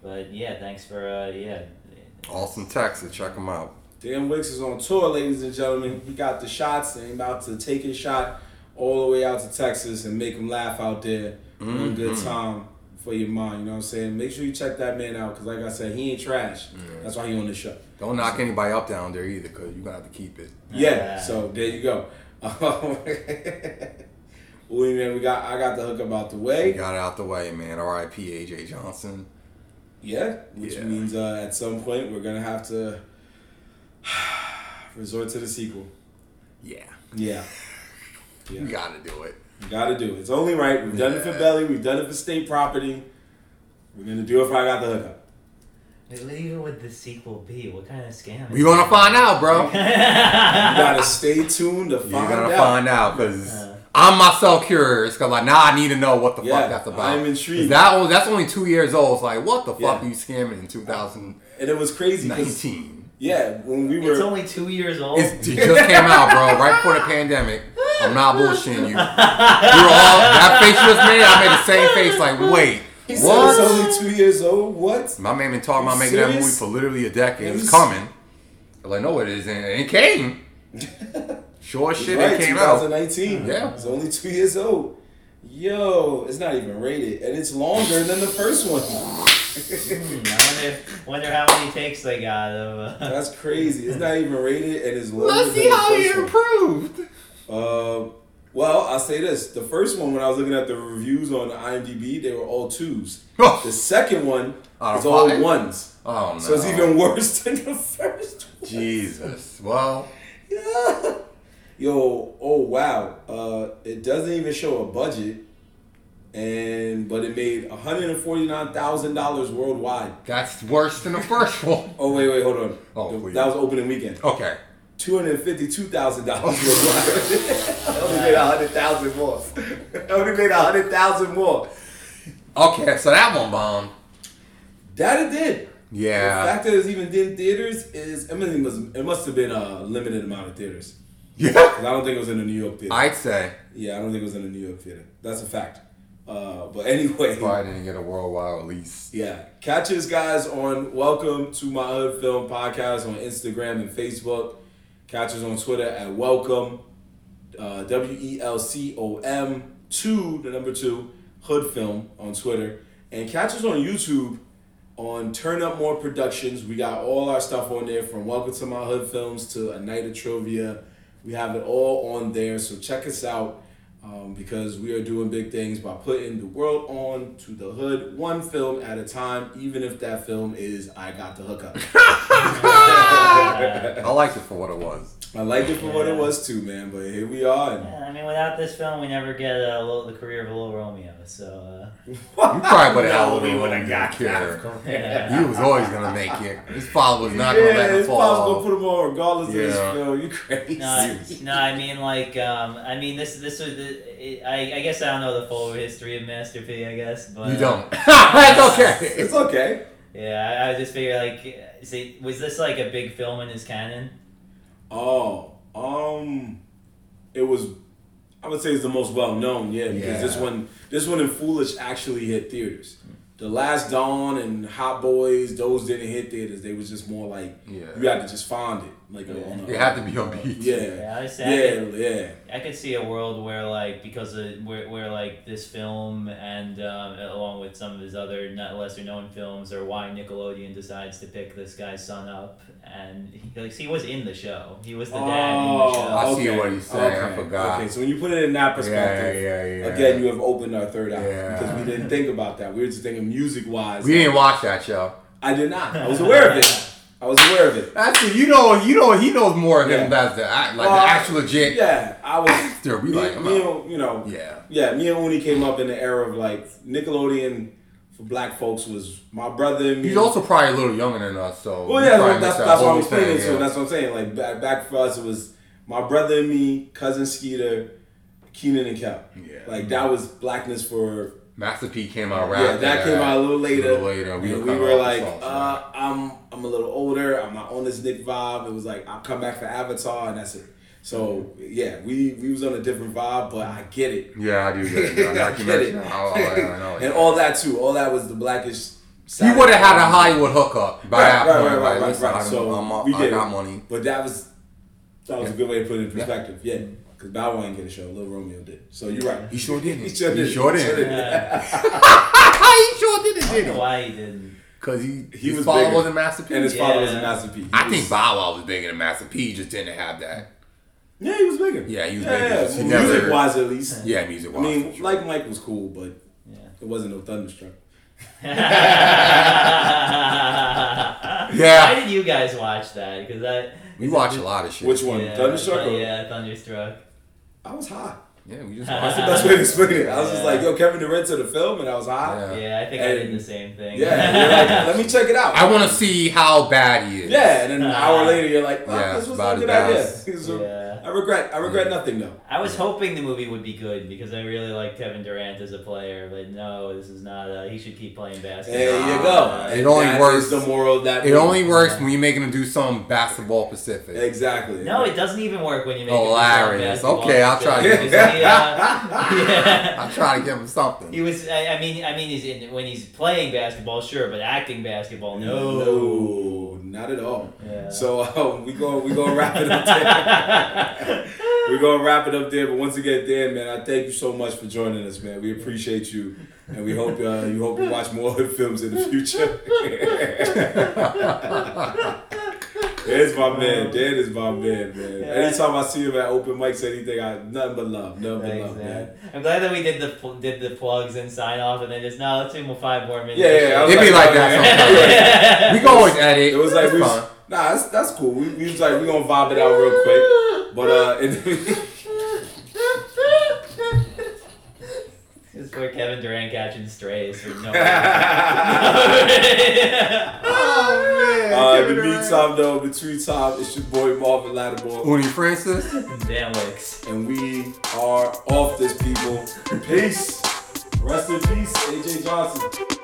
But yeah, thanks for uh, yeah. Austin, Texas. Check them out. Dan Wickes is on tour, ladies and gentlemen. He got the shots and he about to take his shot all the way out to Texas and make him laugh out there. One mm-hmm. good time for your mind, you know what I'm saying? Make sure you check that man out because, like I said, he ain't trash. That's why he on the show. Don't knock anybody up down there either, cause you're gonna have to keep it. Yeah, so there you go. Well, man, we got I got the hook up out the We way. got it out the way, man. R.I.P. A.J. Johnson. Yeah, which Yeah. means uh, at some point we're gonna have to resort to the sequel. Yeah, Yeah, you yeah. gotta do it. You gotta do it. It's only right. We've done it for Yeah. Belly. We've done it for state property. We're gonna do it if I got the hookup. What even with the sequel be? What kind of scam? We gonna find out, bro. You gotta stay tuned to You're find gonna out. find out, cause Uh. I'm myself curious. Cause like now I need to know what the Yeah, fuck that's about. I'm 'Cause intrigued. That was that's only two years old. It's like what the fuck Yeah. are you scamming in 2000? And it was crazy. 'cause- Yeah, when we were. It's only two years old. It's, it just came out, bro. Right before the pandemic. I'm not bullshitting you. We were all that face you just made. I made the same face. Like wait, he said what? it's only two years old. What? My man been talking about You making that movie for literally a decade. It's coming. I'm like, no, it isn't. And it came. Sure as shit, right, it came out. 2019. Yeah. It's only two years old. Yo, it's not even rated, and it's longer than the first one. Hmm, I wonder, wonder how many takes they got of. Uh, That's crazy. It's not even rated, and it's longer Let's than see the how he first one. improved. Uh, well, I'll say this: the first one, when I was looking at the reviews on IMDb, they were all twos. The second one Out is all five? ones, Oh no. so it's even worse than the first one. Jesus. Well, Yeah. Yo, oh wow. Uh, it doesn't even show a budget, and but it made one hundred and forty nine thousand dollars worldwide. that's worse than the first one. Oh wait, wait, hold on. Oh, The- that was opening weekend. Okay. Two hundred fifty two thousand dollars worldwide. I only made a hundred thousand more. I only made a hundred thousand more. Okay, so that one bombed. That it did. Yeah. The fact that it even did in theaters is, I mean, it must, it must have been a limited amount of theaters. Yeah. 'Cause I don't think it was in a New York theater. I'd say yeah, I don't think it was in a New York theater. That's a fact. Uh, but anyway, probably didn't get a worldwide release. yeah. Catch us guys on Welcome to My Hood Film Podcast on Instagram and Facebook. Catch us on Twitter at Welcome, uh, W E L C O M, two, the number two, Hood Film on Twitter. And catch us on YouTube on Turn Up More Productions. We got all our stuff on there from Welcome to My Hood Films to A Night of Trivia. We have it all on there, so check us out um, because we are doing big things by putting the world on to the hood one film at a time, even if that film is I Got the Hookup. I liked it for what it was. I liked it for what it was too, man. But here we are. And Yeah, I mean, without this film, we never get uh, Lil- the career of a Little Romeo. So, uh, You probably would have No, had we a would've got kid. yeah. He was always gonna make it. His father was not gonna let him his it's gonna put him on regardless of this Yeah. film. You crazy. no, I, no, I mean like, um, I mean this this was the, it, I I guess I don't know the full history of Master P. I guess, but You don't. That's okay. It's okay. Yeah, I, I just figure like, see, was this like a big film in his canon? Oh, um, it was. I would say it's the most well known, yeah, because this one, this one in Foolish actually hit theaters. The Last Don and Hot Boyz, those didn't hit theaters. They was just more like Yeah. you had to just find it, like Yeah. on a, It had to be on beat. yeah, Yeah, I just I could, yeah, yeah. I could see a world where like because of where, where like this film and um, along with some of his other not lesser known films or why Nickelodeon decides to pick this guy's son up and he, like he was in the show. He was the dad in the Oh, show. I see what he's saying. I forgot. Okay, so when you put it in that perspective, Yeah, yeah, yeah. again, you have opened our third eye Yeah. because we didn't think about that. We were just thinking music wise. We didn't watch that show. I did not. I was aware of it. I was aware of it. Actually, you know, you know, he knows more than Yeah. that's the like Well, the actual legit. Yeah, I was. Actor. We me, like, me and, you know, Yeah. yeah, me and Uni came up in the era of like Nickelodeon for black folks was my brother and me. He's also probably a little younger than us, so. well, yeah, that's that's what I'm to. yeah. That's what I'm saying. Like back back for us, it was my brother and me, cousin Skeeter, Kenan and Kel. Yeah. Like that was blackness for. Master P came out right Yeah, that came out a little later. A little later. We, We, were we were like, uh, I'm I'm a little older. I'm not on this Nick vibe. It was like I'll come back for Avatar, and that's it. So yeah, we we was on a different vibe, but I get it. Yeah, I do get it. I that get it. Oh, oh, I know. and all that too. All that was the blackish. Side. would have had a Hollywood hookup by Right, that right, point. right, right, listen, right. I'm, So, I'm, we I got it. money. But that was that was Yeah. a good way to put it in perspective. Yeah, because Bow Wow didn't get a show. Little Romeo did. So you're right. He sure did. He sure did. sure He sure did. Yeah. he sure did it, I don't did know why he didn't. Because he, He his was father bigger. wasn't Master P. And his father was a Yeah. masterpiece. He I was- think Bow Wow was bigger than Master P. He just didn't have that. Yeah, he was bigger. Yeah, he was yeah, bigger. Yeah, He music never- wise at least. Yeah, music wise. I wise. mean, like Mike was cool, but Yeah. it wasn't no thunderstruck. Yeah. Why did you guys watch that? Because I. we watch a lot of shit. Which one? Yeah, Thunderstruck? Or? Yeah, Thunderstruck. I was hot. Yeah, we just That's watch the best way to explain it. I was just like, yo, Kevin Durant to the film, and I was hot. Yeah. Yeah, I think I did the same thing. Yeah, you're like, let me check it out. I want to see how bad he is. Yeah, and then an hour later, you're like, oh, Yeah, this was about a good idea. bad. Yeah. I regret. I regret nothing though. I was hoping the movie would be good because I really like Kevin Durant as a player, but no, this is not. A, he should keep playing basketball. There you go. Uh, It only works- the moral of that. It movie. only works when you making him do something basketball specific. exactly. no, it doesn't even work when you make it Hilarious. basketball Okay, I'll try because to- he, uh, yeah. I try to give him something. He was. I, I mean. I mean, he's in, when he's playing basketball, sure, but acting basketball, no. no, not at all. Yeah. So um, we go we gonna wrap it up there. We're gonna wrap it up there. But once again, Dan, man, I thank you so much for joining us, man. We appreciate you, and we hope uh, you hope you watch more hood films in the future. There's my man. Dan is my man, man. Yeah. Anytime I see him at open mics, anything, I nothing but love, nothing but love, man. man. I'm glad that we did the did the plugs and sign off, and then just no, let's do more five more minutes. Yeah, yeah, yeah. It'd be like that yeah. sometimes. we can always edit. It was like It's we was, nah, that's, that's cool. We, we was like we gonna vibe it out real quick, but uh, and Kevin Durant catching strays for no. Oh man. Uh, in the meantime, though, between time, it's your boy Marvin Lattimore, Uni Francis. Dan Wickes. and we are off this people. Peace. Rest in peace, AJ Johnson.